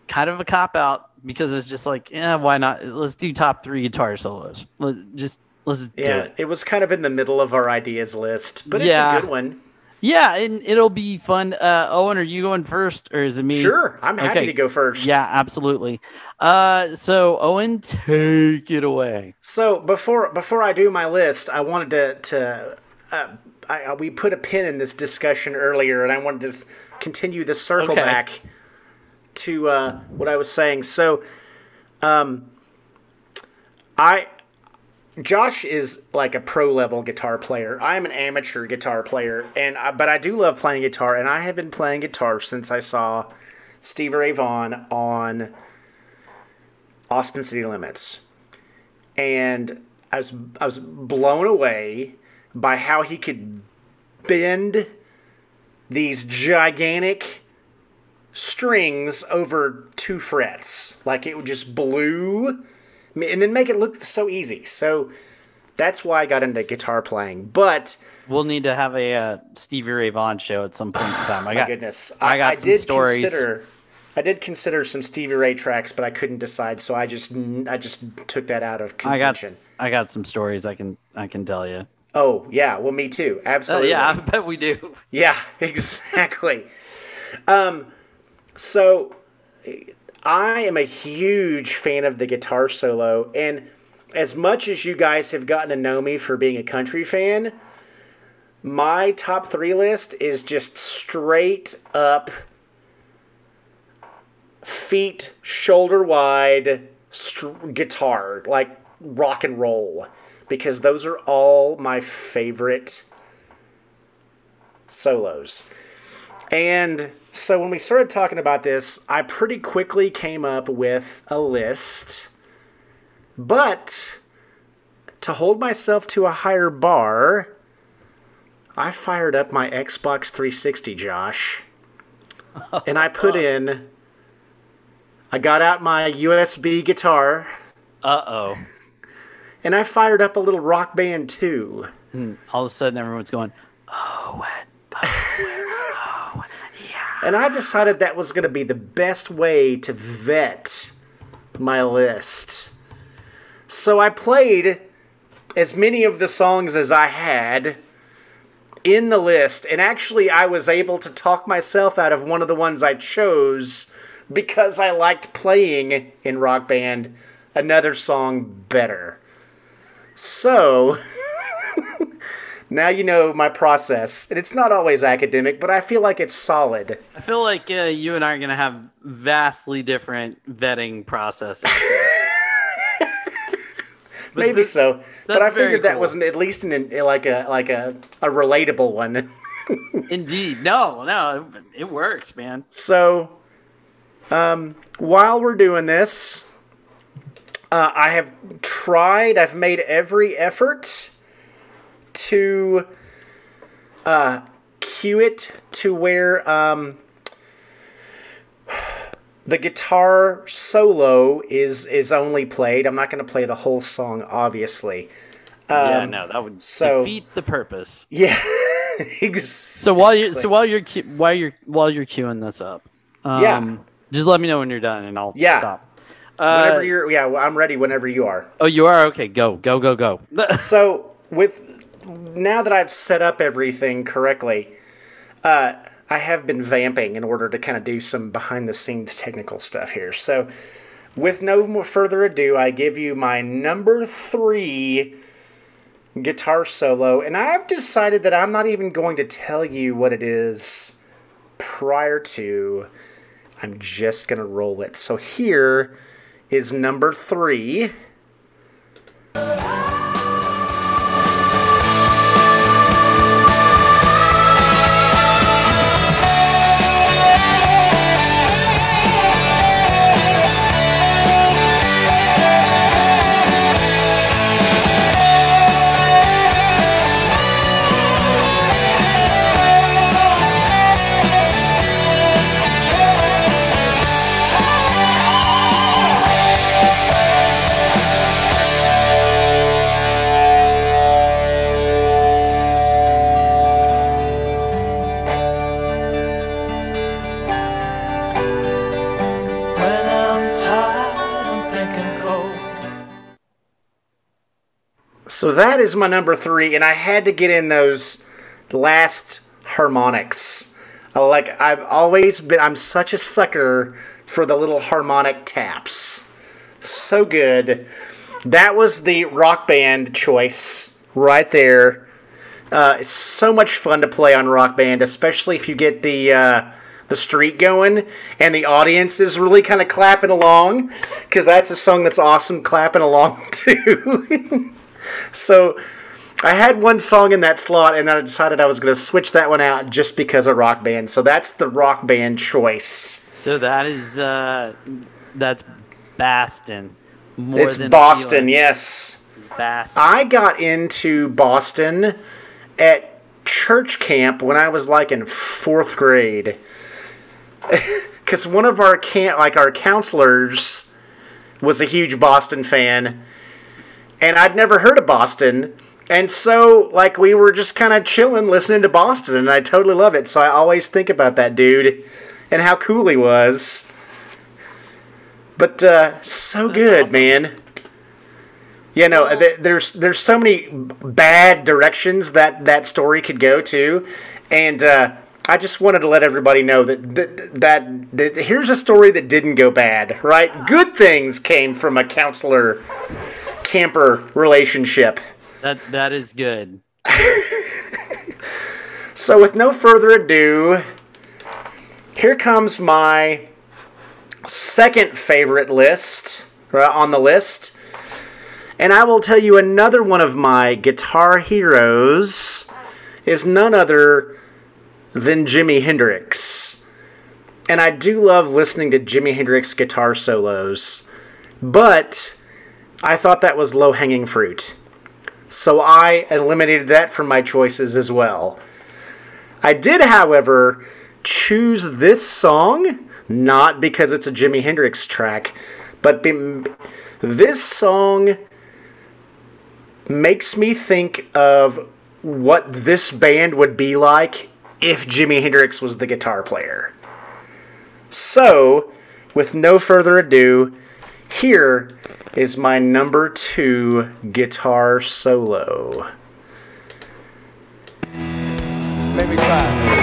kind of a cop out because it's just like yeah, why not? Let's do top three guitar solos. Let just let's just Yeah, it. it was kind of in the middle of our ideas list, but Yeah. it's a good one. Yeah, and it'll be fun. Uh, Owen, are you going first, or is it me? Sure, I'm happy Okay. to go first. Yeah, absolutely. Uh, so Owen, take it away. So before before I do my list, I wanted to to uh, I, we put a pin in this discussion earlier, and I wanted to continue the circle Okay. back to uh, what I was saying. So, um, I Josh is like a pro level guitar player. I am an amateur guitar player, and I, but I do love playing guitar, and I have been playing guitar since I saw Steve Ray Vaughan on Austin City Limits and I was I was blown away by how he could bend these gigantic strings over two frets. Like it would just blew and then make it look so easy. So that's why I got into guitar playing. But We'll need to have a uh, Stevie Ray Vaughan show at some point in time. I my got goodness, I got some stories. consider I did consider some Stevie Ray tracks, but I couldn't decide, so I just I just took that out of I got contention. I got some stories I can I can tell you. Oh yeah, well me too. Uh, Absolutely. yeah, I bet we do. Yeah, exactly. um, so I am a huge fan of the guitar solo, and as much as you guys have gotten to know me for being a country fan, my top three list is just straight up feet shoulder wide guitar, like rock and roll, because those are all my favorite solos. And so when we started talking about this, I pretty quickly came up with a list. But to hold myself to a higher bar, I fired up my Xbox 360, Josh. And I put in, I got out my USB guitar, Uh oh. and I fired up a little Rock Band 2. All of a sudden, everyone's going, And I decided that was going to be the best way to vet my list. So I played as many of the songs as I had in the list, and actually, I was able to talk myself out of one of the ones I chose because I liked playing in Rock Band another song better. So. Now you know my process, and it's not always academic, but I feel like it's solid. I feel like uh, you and I are going to have vastly different vetting processes. Maybe this- so, but I figured that cool. wasn't at least an, like a like a, a relatable one. Indeed. No, no, it, it works, man. So, um, while we're doing this, uh, I have tried. I've made every effort to uh, cue it to where um, the guitar solo is is only played. I'm not going to play the whole song, obviously. yeah, Um, no, that would so- defeat the purpose. Yeah. Ex- So while you so while you're que- while you're while you're queuing this up, um, Yeah. just let me know when you're done and I'll Yeah. stop. Uh, whenever you're, yeah, well, I'm ready. Whenever you are. oh, you are okay. Go, go, go, go. So with now that I've set up everything correctly, uh, I have been vamping in order to kind of do some behind the scenes technical stuff here. So with no further ado, I give you my number three guitar solo, and I've decided that I'm not even going to tell you what it is prior to. I'm just gonna roll it. So here is number three. So that is my number three, and I had to get in those last harmonics. Like I've always been, I'm such a sucker for the little harmonic taps. So good. That was the rock band choice right there. Uh, it's so much fun to play on Rock Band, especially if you get the uh, the street going and the audience is really kind of clapping along, because that's a song that's awesome clapping along too. so I had one song in that slot, and I decided I was going to switch that one out just because of Rock Band. So that's the Rock Band choice. so that is uh, that's Baston. More it's Boston, yes. Baston. I got into Boston at church camp when I was like in fourth grade. Because one of our camp, like our counselors, was a huge Boston fan, and I'd never heard of Boston. And so, like, we were just kind of chilling, listening to Boston, and I totally love it. So I always think about that dude and how cool he was. But uh, so good, awesome. man. Yeah, no, th- there's there's so many bad directions that that story could go to, and uh, I just wanted to let everybody know that that, that that here's a story that didn't go bad, right? Good things came from a counselor camper relationship. That that is good. So, with no further ado, here comes my second favorite list on the list. And I will tell you another one of my guitar heroes is none other than Jimi Hendrix. And I do love listening to Jimi Hendrix guitar solos, but I thought that was low hanging fruit. So I eliminated that from my choices as well. I did, however, choose this song not because it's a Jimi Hendrix track, but be- this song makes me think of what this band would be like if Jimi Hendrix was the guitar player. So, with no further ado, here is my number two guitar solo. Maybe five.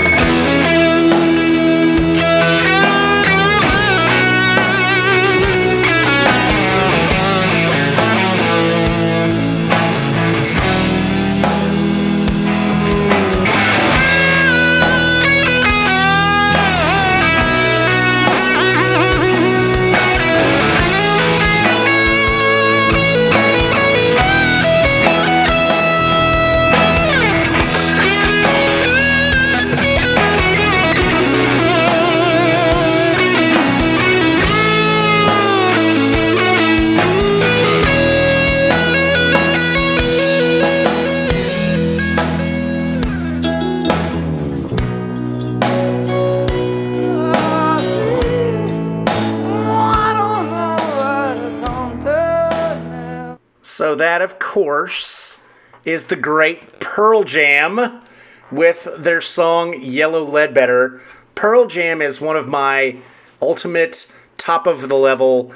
So that, of course, is the great Pearl Jam with their song Yellow Ledbetter. Pearl Jam is one of my ultimate top of the level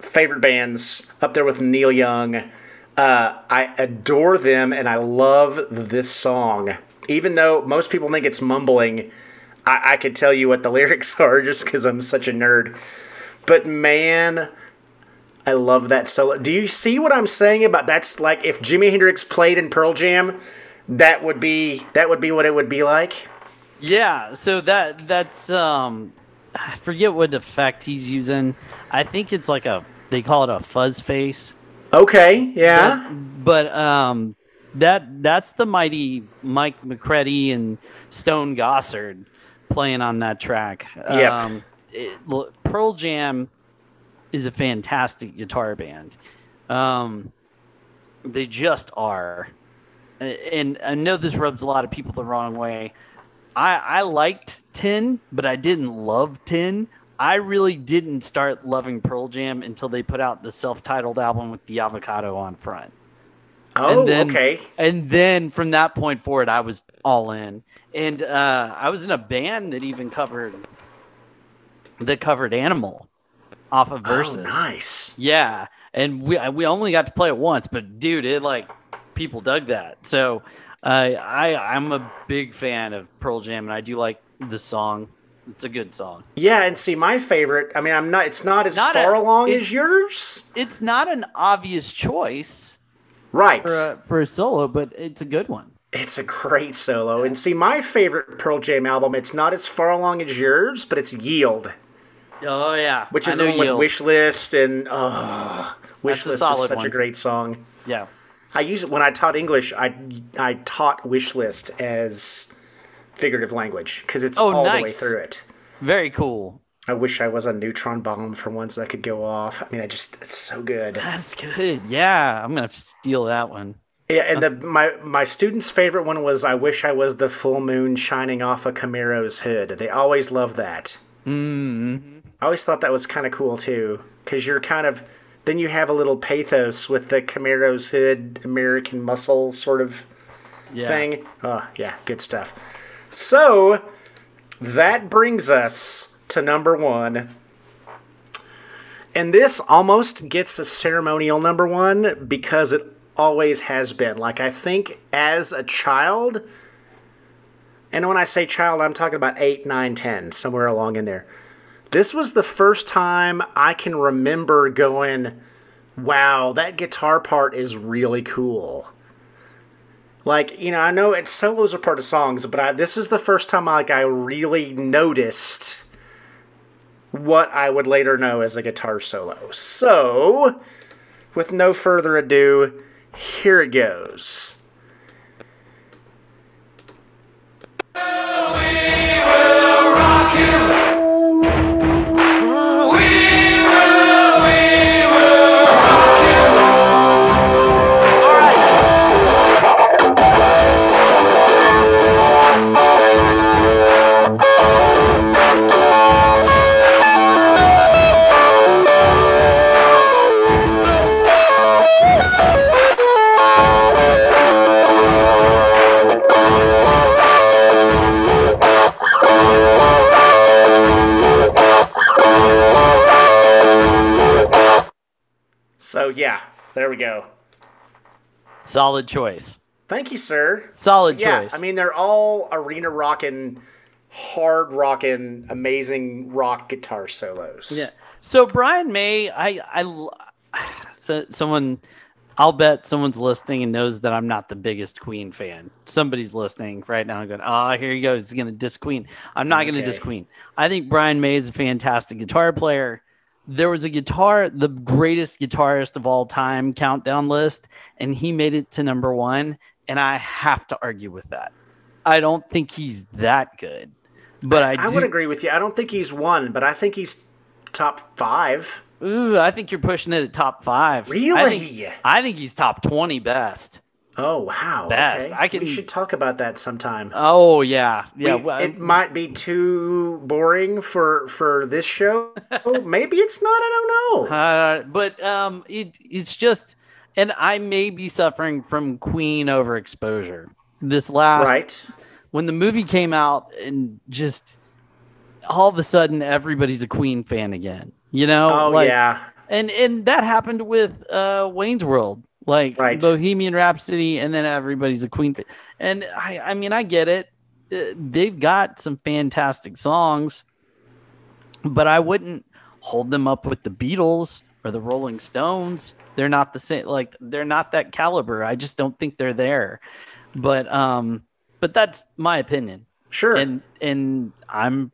favorite bands, up there with Neil Young. Uh, I adore them and I love this song. Even though most people think it's mumbling, I, I could tell you what the lyrics are just because I'm such a nerd. But man, I love that solo. Do you see what I'm saying about that's like if Jimi Hendrix played in Pearl Jam, that would be that would be what it would be like? Yeah, so that that's um I forget what effect he's using. I think it's like a they call it a fuzz face. Okay, yeah. But um that that's the mighty Mike McCready and Stone Gossard playing on that track. Yep. Um it, Pearl Jam is a fantastic guitar band. Um they just are. And I know this rubs a lot of people the wrong way. I, I liked 10, but I didn't love 10. I really didn't start loving Pearl Jam until they put out the self titled album with the avocado on front. Oh, and then, okay. And then from that point forward, I was all in. And uh, I was in a band that even covered that covered Animal off of Versus. Oh, nice. Yeah, and we we only got to play it once, but dude, it like people dug that. So uh, I I'm a big fan of Pearl Jam, and I do like the song. It's a good song. Yeah, and see my favorite. I mean, I'm not. It's not as Not far a- along as yours, It's not an obvious choice right? for a, for a solo, but it's a good one. It's a great solo. And see, my favorite Pearl Jam album. It's not as far along as yours, but it's Yield, Oh yeah, which is the one with. Wish List and oh, Wish List is such a great song. Yeah, I use it when I taught English. I I taught wish list as figurative language because it's Oh, all the way through it. very cool. I wish I was a neutron bomb for once that could go off. I mean, I just it's so good. That's good. Yeah, I'm gonna steal that one. Yeah, and the my my students' favorite one was I wish I was the full moon shining off a Camaro's hood. They always love that. Mm-hmm. I always thought that was kind of cool too, because you're kind of then you have a little pathos with the Camaro's hood, American muscle sort of Yeah. thing. Oh, yeah, good stuff. So that brings us to number one. And this almost gets a ceremonial number one because it always has been. Like, I think as a child, and when I say child, I'm talking about 8, 9, 10, somewhere along in there. This was the first time I can remember going, wow, that guitar part is really cool. Like you know i know solos are part of songs but I, this is the first time like i really noticed what i would later know as a guitar solo. So with no further ado here it goes yeah. There we go. Solid choice. Thank you, sir. Solid Yeah, choice. I mean they're all arena rocking, hard rocking, amazing rock guitar solos. Yeah. So Brian May, I, I, so someone, I'll bet someone's listening and knows that I'm not the biggest Queen fan. Somebody's listening right now and going, "Oh, here he goes. He's gonna diss Queen." I'm not gonna Okay. diss Queen. I think Brian May is a fantastic guitar player. There was a guitar, the greatest guitarist of all time countdown list, and he made it to number one. And I have to argue with that. I don't think he's that good, but I, I do. would agree with you. I don't think he's one, but I think he's top five. Ooh, I think you're pushing it at top five. I Really? think, I think he's top twenty best. Oh wow. Best. Okay. I can- We should talk about that sometime. Oh yeah, yeah. We- it might be too boring for for this show. oh, maybe it's not. I don't know. uh, but um, it it's just, and I may be suffering from Queen overexposure. This last right. when the movie came out, and just all of a sudden everybody's a Queen fan again. You know? Oh Like, yeah. and and that happened with uh Wayne's World, like Right. Bohemian Rhapsody, and then everybody's a Queen. fan. And I, I mean, I get it. Uh, They've got some fantastic songs, but I wouldn't hold them up with the Beatles or the Rolling Stones. They're not the same. Like they're not that caliber. I just don't think they're there. But um, but that's my opinion Sure. and and I'm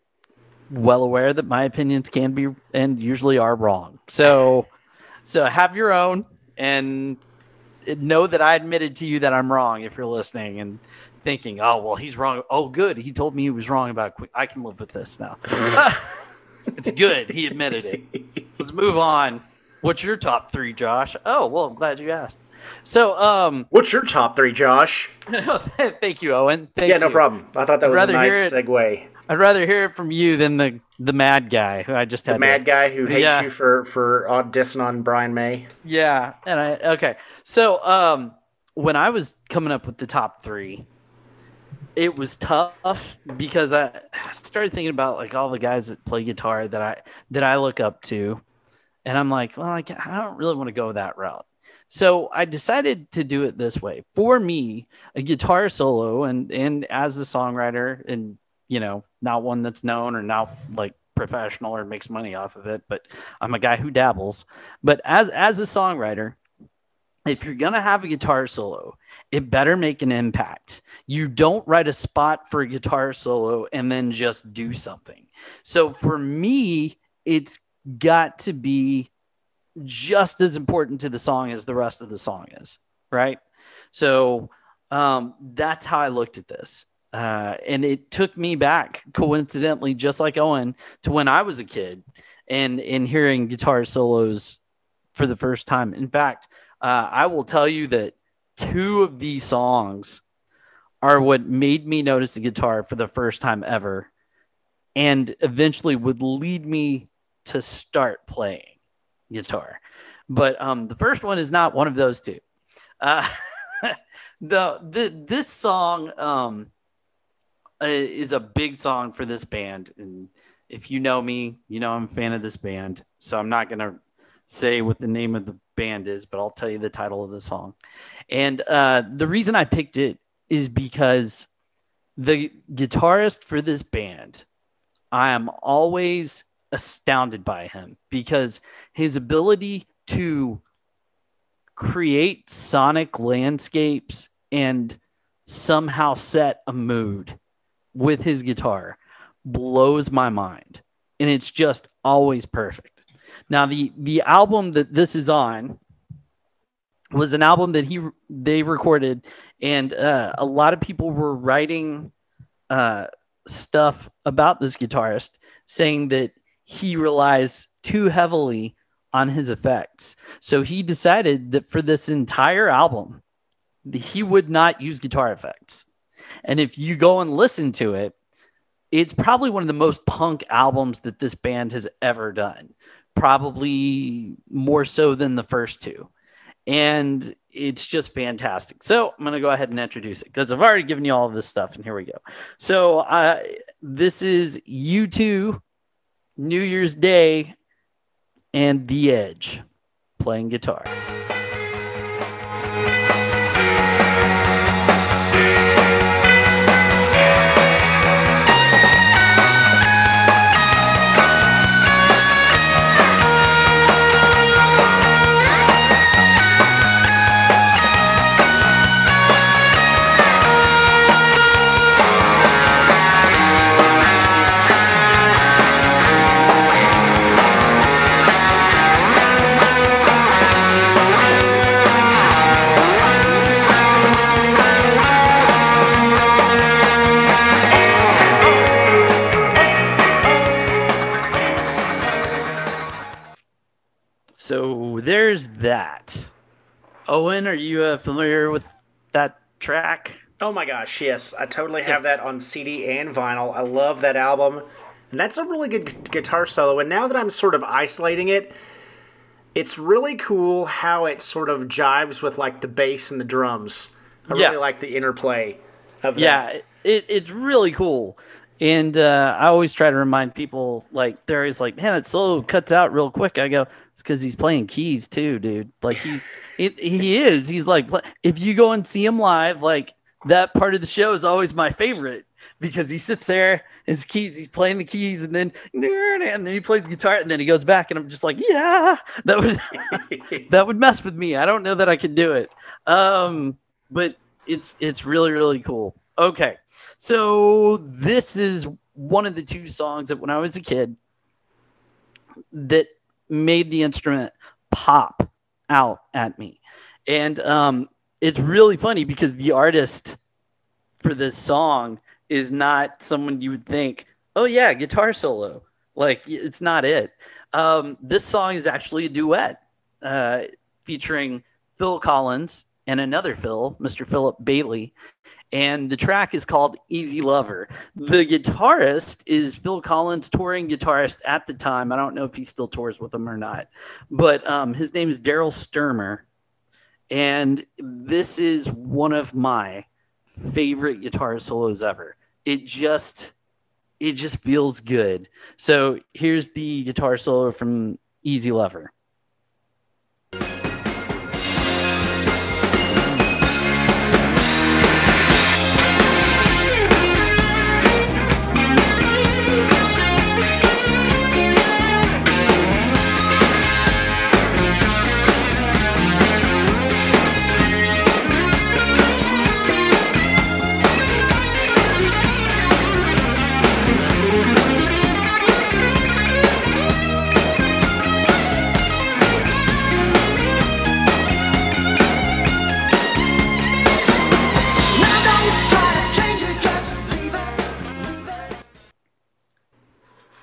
well aware that my opinions can be and usually are wrong. So so have your own and know that I admitted to you that I'm wrong if you're listening and thinking, "Oh, well, he's wrong. Oh, good. He told me he was wrong about Queen. I can live with this now." it's good. He admitted it. Let's move on. What's your top 3, Josh? Oh, well, I'm glad you asked. So, um What's your top three, Josh? thank you, Owen. Thank yeah, no you. problem. I thought that was a nice it- segue. I'd rather hear it from you than the the mad guy who I just The had. The mad to, guy who hates Yeah. you for for dissing on Brian May. Yeah, and I okay. So um, when I was coming up with the top three, it was tough because I started thinking about like all the guys that play guitar that I that I look up to, and I'm like, well, I, I don't really want to go that route. So I decided to do it this way. For me, a guitar solo, and and as a songwriter, and you know, not one that's known or not like professional or makes money off of it, but I'm a guy who dabbles. But as as a songwriter, if you're gonna have a guitar solo, it better make an impact. You don't write a spot for a guitar solo and then just do something. So for me, it's got to be just as important to the song as the rest of the song is, right? So um, that's how I looked at this. Uh, and it took me back, coincidentally, just like Owen, to when I was a kid and in hearing guitar solos for the first time. In fact, uh, I will tell you that two of these songs are what made me notice the guitar for the first time ever and eventually would lead me to start playing guitar. But um, the first one is not one of those two. Uh, the, the this song um, is a big song for this band, and if you know me, you know I'm a fan of this band. So I'm not gonna say what the name of the band is, but I'll tell you the title of the song. And uh, the reason I picked it is because the guitarist for this band, I am always astounded by him because his ability to create sonic landscapes and somehow set a mood with his guitar blows my mind. And it's just always perfect. Now the the album that this is on was an album that he they recorded. And uh, a lot of people were writing uh, stuff about this guitarist saying that he relies too heavily on his effects. So he decided that for this entire album he would not use guitar effects and if you go and listen to it it's probably one of the most punk albums that this band has ever done probably more so than the first two and it's just fantastic. So I'm gonna go ahead and introduce it because I've already given you all of this stuff, and here we go. So uh, this is U2, New Year's Day, and The Edge. playing guitar. That. Owen, are you uh, familiar with that track? Oh my gosh, yes. I totally have that on CD and vinyl. I love that album. And that's a really good gu- guitar solo. And now that I'm sort of isolating it, it's really cool how it sort of jives with like the bass and the drums. I Yeah. really like the interplay of Yeah, that. it, it's really cool. And uh, I always try to remind people, like, they're always like, man, that solo cuts out real quick. I go, it's because he's playing keys too, dude. Like, he's, it, he is. He's like, if you go and see him live, like, that part of the show is always my favorite because he sits there, his keys, he's playing the keys, and then, and then he plays guitar, and then he goes back, and I'm just like, yeah, that would, that would mess with me. I don't know that I could do it. Um, but it's it's really really cool. Okay, so this is one of the two songs that when I was a kid that made the instrument pop out at me, and um, it's really funny because the artist for this song is not someone you would think, oh yeah, guitar solo. Like it's not it. Um, this song is actually a duet uh, featuring Phil Collins and another Phil, Mr. Philip Bailey. And the track is called Easy Lover. The guitarist is Phil Collins, touring guitarist at the time. I don't know if he still tours with them or not, but um, his name is Daryl Stuermer. And this is one of my favorite guitar solos ever. It just it just feels good. So here's the guitar solo from Easy Lover.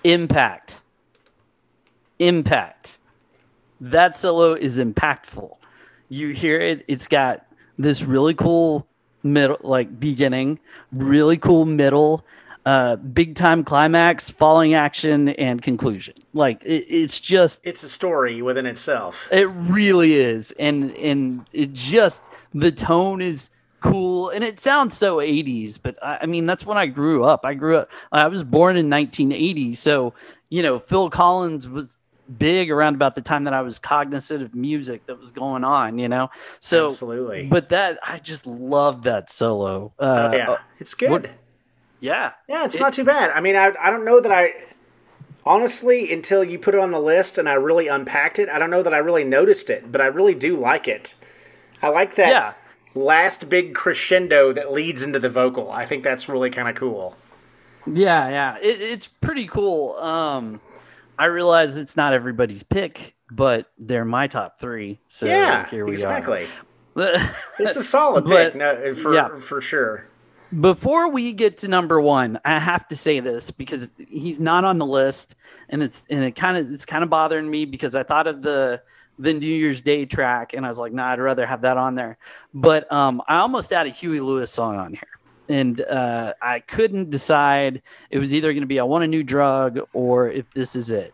Impact. Impact. That solo is impactful. You hear it, it's got this really cool middle like beginning, really cool middle, uh big time climax, falling action and conclusion. Like it, it's just It's a story within itself. It really is, and and it just the tone is cool, and it sounds so '80s. But I, I mean, that's when I grew up. I grew up. I was born in 1980, so you know, Phil Collins was big around about the time that I was cognizant of music that was going on. You know, so Absolutely. But that I just love that solo. Uh, Oh, yeah, it's good. what- yeah, Yeah, it's It- not too bad. I mean, I, I don't know that I honestly until you put it on the list and I really unpacked it. I don't know that I really noticed it, but I really do like it. I like that yeah. Last big crescendo that leads into the vocal. I think that's really kind of cool. Yeah, yeah, it, it's pretty cool. Um, I realize it's not everybody's pick, but they're my top three. So yeah, here we go. exactly. are. It's a solid But- pick, no, for yeah. for sure. Before we get to number one, I have to say this because he's not on the list, and it's and it kind of it's kind of bothering me because I thought of the the New Year's Day track, and I was like, nah, I'd rather have that on there. But um, I almost had a Huey Lewis song on here, and uh, I couldn't decide. It was either going to be I want a new drug or if this is it.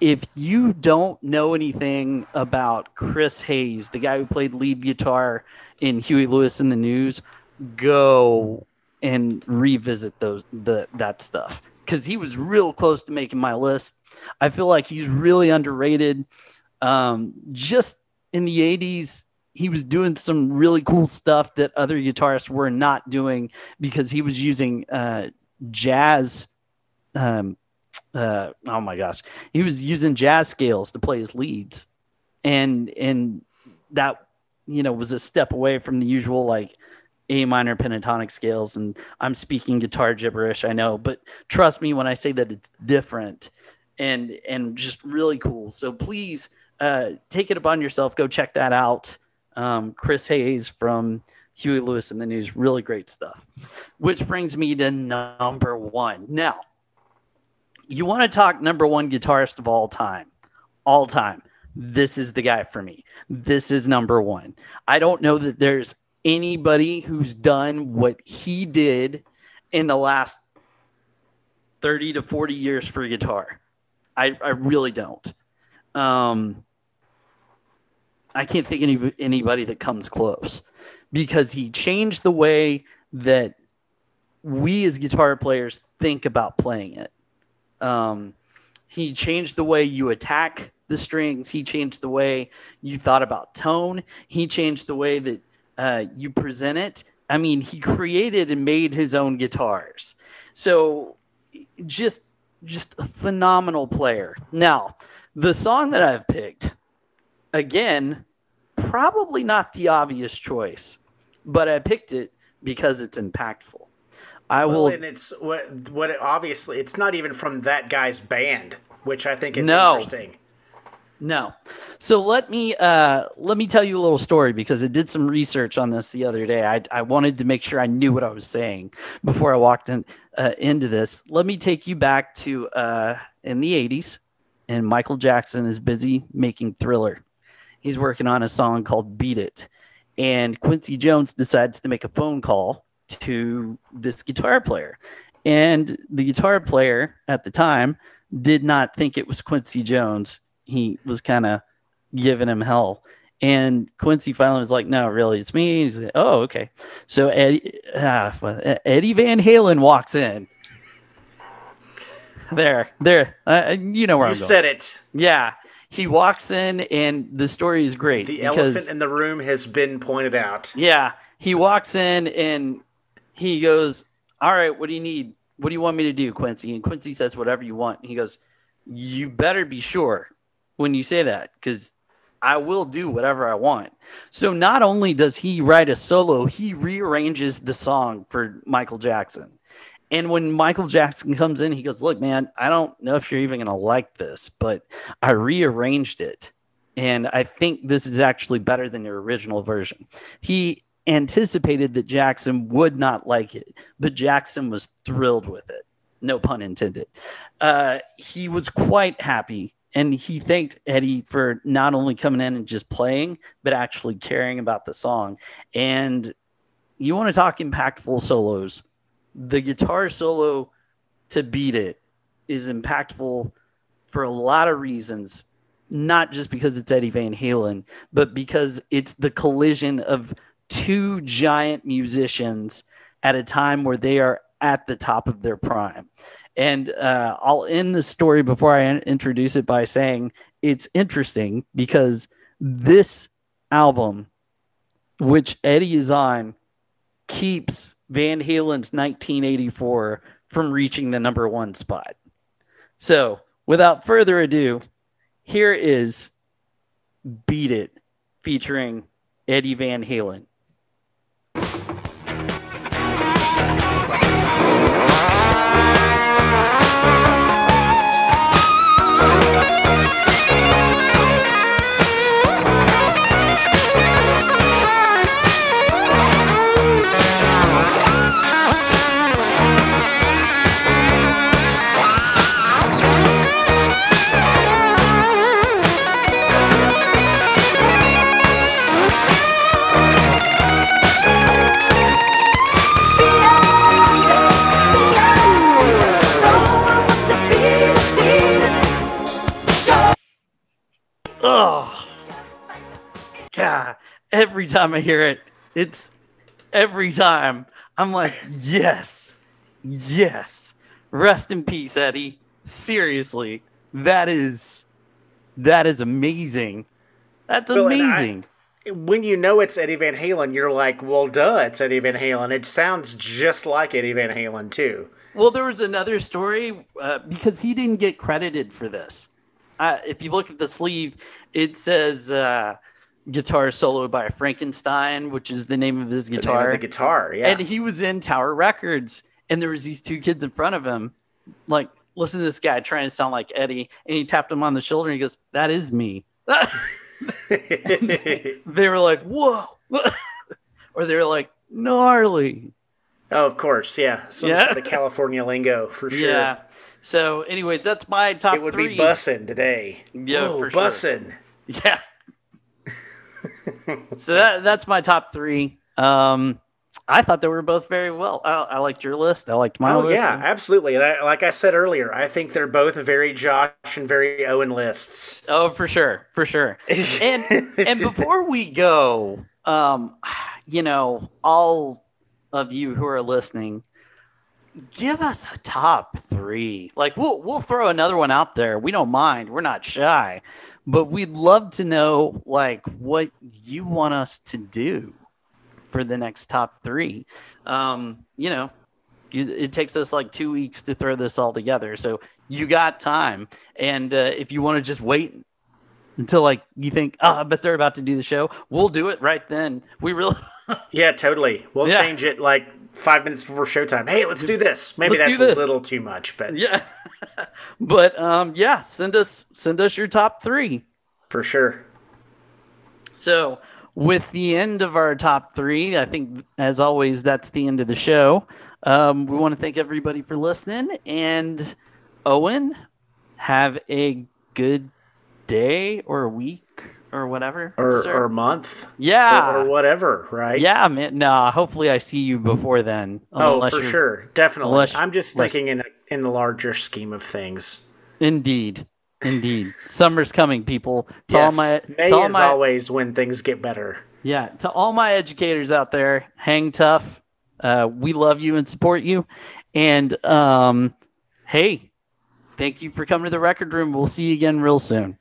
If you don't know anything about Chris Hayes, the guy who played lead guitar in Huey Lewis and the News, go and revisit those the that stuff because he was real close to making my list. I feel like he's really underrated. Um, just in the 80s, he was doing some really cool stuff that other guitarists were not doing because he was using uh, jazz. Um, uh, oh my gosh, he was using jazz scales to play his leads, and and that you know was a step away from the usual like A minor pentatonic scales. And I'm speaking guitar gibberish, I know, but trust me when I say that it's different and and just really cool. So please uh, take it upon yourself. Go check that out. Um, Chris Hayes from Huey Lewis and the News, really great stuff. Which brings me to number one. Now, you want to talk number one guitarist of all time, all time. This is the guy for me. This is number one. I don't know that there's anybody who's done what he did in the last 30 to 40 years for guitar. I, I really don't. Um, I can't think of anybody that comes close because he changed the way that we as guitar players think about playing it. Um, he changed the way you attack the strings. He changed the way you thought about tone. He changed the way that uh, you present it. I mean, he created and made his own guitars. So just just a phenomenal player. Now, the song that I've picked, again, probably not the obvious choice, but I picked it because it's impactful. I Well, will. and it's what what it, obviously it's not even from that guy's band, which I think is No. interesting. No. So let me uh, let me tell you a little story because I did some research on this the other day. I, I wanted to make sure I knew what I was saying before I walked in uh, into this. Let me take you back to uh, in the '80s, and Michael Jackson is busy making Thriller. He's working on a song called "Beat It," and Quincy Jones decides to make a phone call to this guitar player, and the guitar player at the time did not think it was Quincy Jones he was kind of giving him hell. And Quincy finally was like, "No, really, it's me." He's like, "Oh, okay." So Eddie, ah, Eddie Van Halen walks in. There, there, uh, you know where You I'm going. said it. yeah, he walks in, and the story is great The because elephant in the room has been pointed out. yeah, he walks in and he goes, "All right, what do you need? What do you want me to do, Quincy?" And Quincy says, "Whatever you want." And he goes, "You better be sure when you say that, because I will do whatever I want." So not only does he write a solo, he rearranges the song for Michael Jackson. And when Michael Jackson comes in, he goes, Look, man, I don't know if you're even going to like this, but I rearranged it. And I think this is actually better than your original version. He anticipated that Jackson would not like it, but Jackson was thrilled with it. No pun intended. Uh, he was quite happy. And he thanked Eddie for not only coming in and just playing, but actually caring about the song. And you want to talk impactful solos the guitar solo to beat it is impactful for a lot of reasons not just because it's Eddie Van Halen but because it's the collision of two giant musicians at a time where they are at the top of their prime. And uh, I'll end the story before I introduce it by saying it's interesting because this album which Eddie is on keeps Van Halen's 1984 from reaching the number one spot. So, without further ado, here is Beat It featuring Eddie Van Halen. Every time I hear it, it's every time I'm like, yes, yes. Rest in peace, Eddie. Seriously, that is That is amazing. That's Well, and I- amazing. When you know it's Eddie Van Halen, you're like, well, duh, it's Eddie Van Halen. It sounds just like Eddie Van Halen, too. Well, there was another story uh, because he didn't get credited for this. Uh, if you look at the sleeve, it says uh, guitar solo by Frankenstein, which is the name of his The guitar. of the guitar, yeah. And he was in Tower Records, and there was these two kids in front of him, like listen to this guy trying to sound like Eddie, and he tapped him on the shoulder and he goes, "That is me." they were like, "Whoa," or they were like, "Gnarly." oh, of course, yeah. Some Yeah. sort of the California lingo, for sure. Yeah. So, anyways, that's my top It would three. be bussin' today. Yeah, Whoa, for sure. bussin'. Yeah. so that that's my top three. Um, I thought they were both very well. I, I liked your list. I liked my Oh list. yeah, absolutely. And I, like I said earlier, I think they're both very Josh and very Owen lists. Oh, for sure, for sure. And and before we go, um, you know, all of you who are listening, give us a top three. Like we'll we'll throw another one out there. We don't mind. We're not shy, but we'd love to know like what you want us to do for the next top three. Um, you know, it takes us like two weeks to throw this all together, so you got time. And uh, if you want to just wait until like you think, oh, I bet they're about to do the show, we'll do it right then. We really, Yeah, totally. We'll Yeah. change it like five minutes before showtime. Hey, let's do this. Maybe Let's that's this. a little too much, but yeah. but um, yeah, send us send us your top three. for sure. So, with the end of our top three, I think, as always, that's the end of the show. Um, we want to thank everybody for listening. And, Owen, have a good day or week or whatever. Or sir. or month. yeah. Or, or whatever, right? Yeah, man. No, hopefully I see you before then. Oh, for sure. Definitely. unless- I'm just thinking in a, in the larger scheme of things. Indeed. Indeed. Summer's coming, people. To all my, May to all is my always when things get better. Yeah, to all my educators out there, hang tough. Uh, we love you and support you. And um, hey, thank you for coming to the record room. We'll see you again real soon.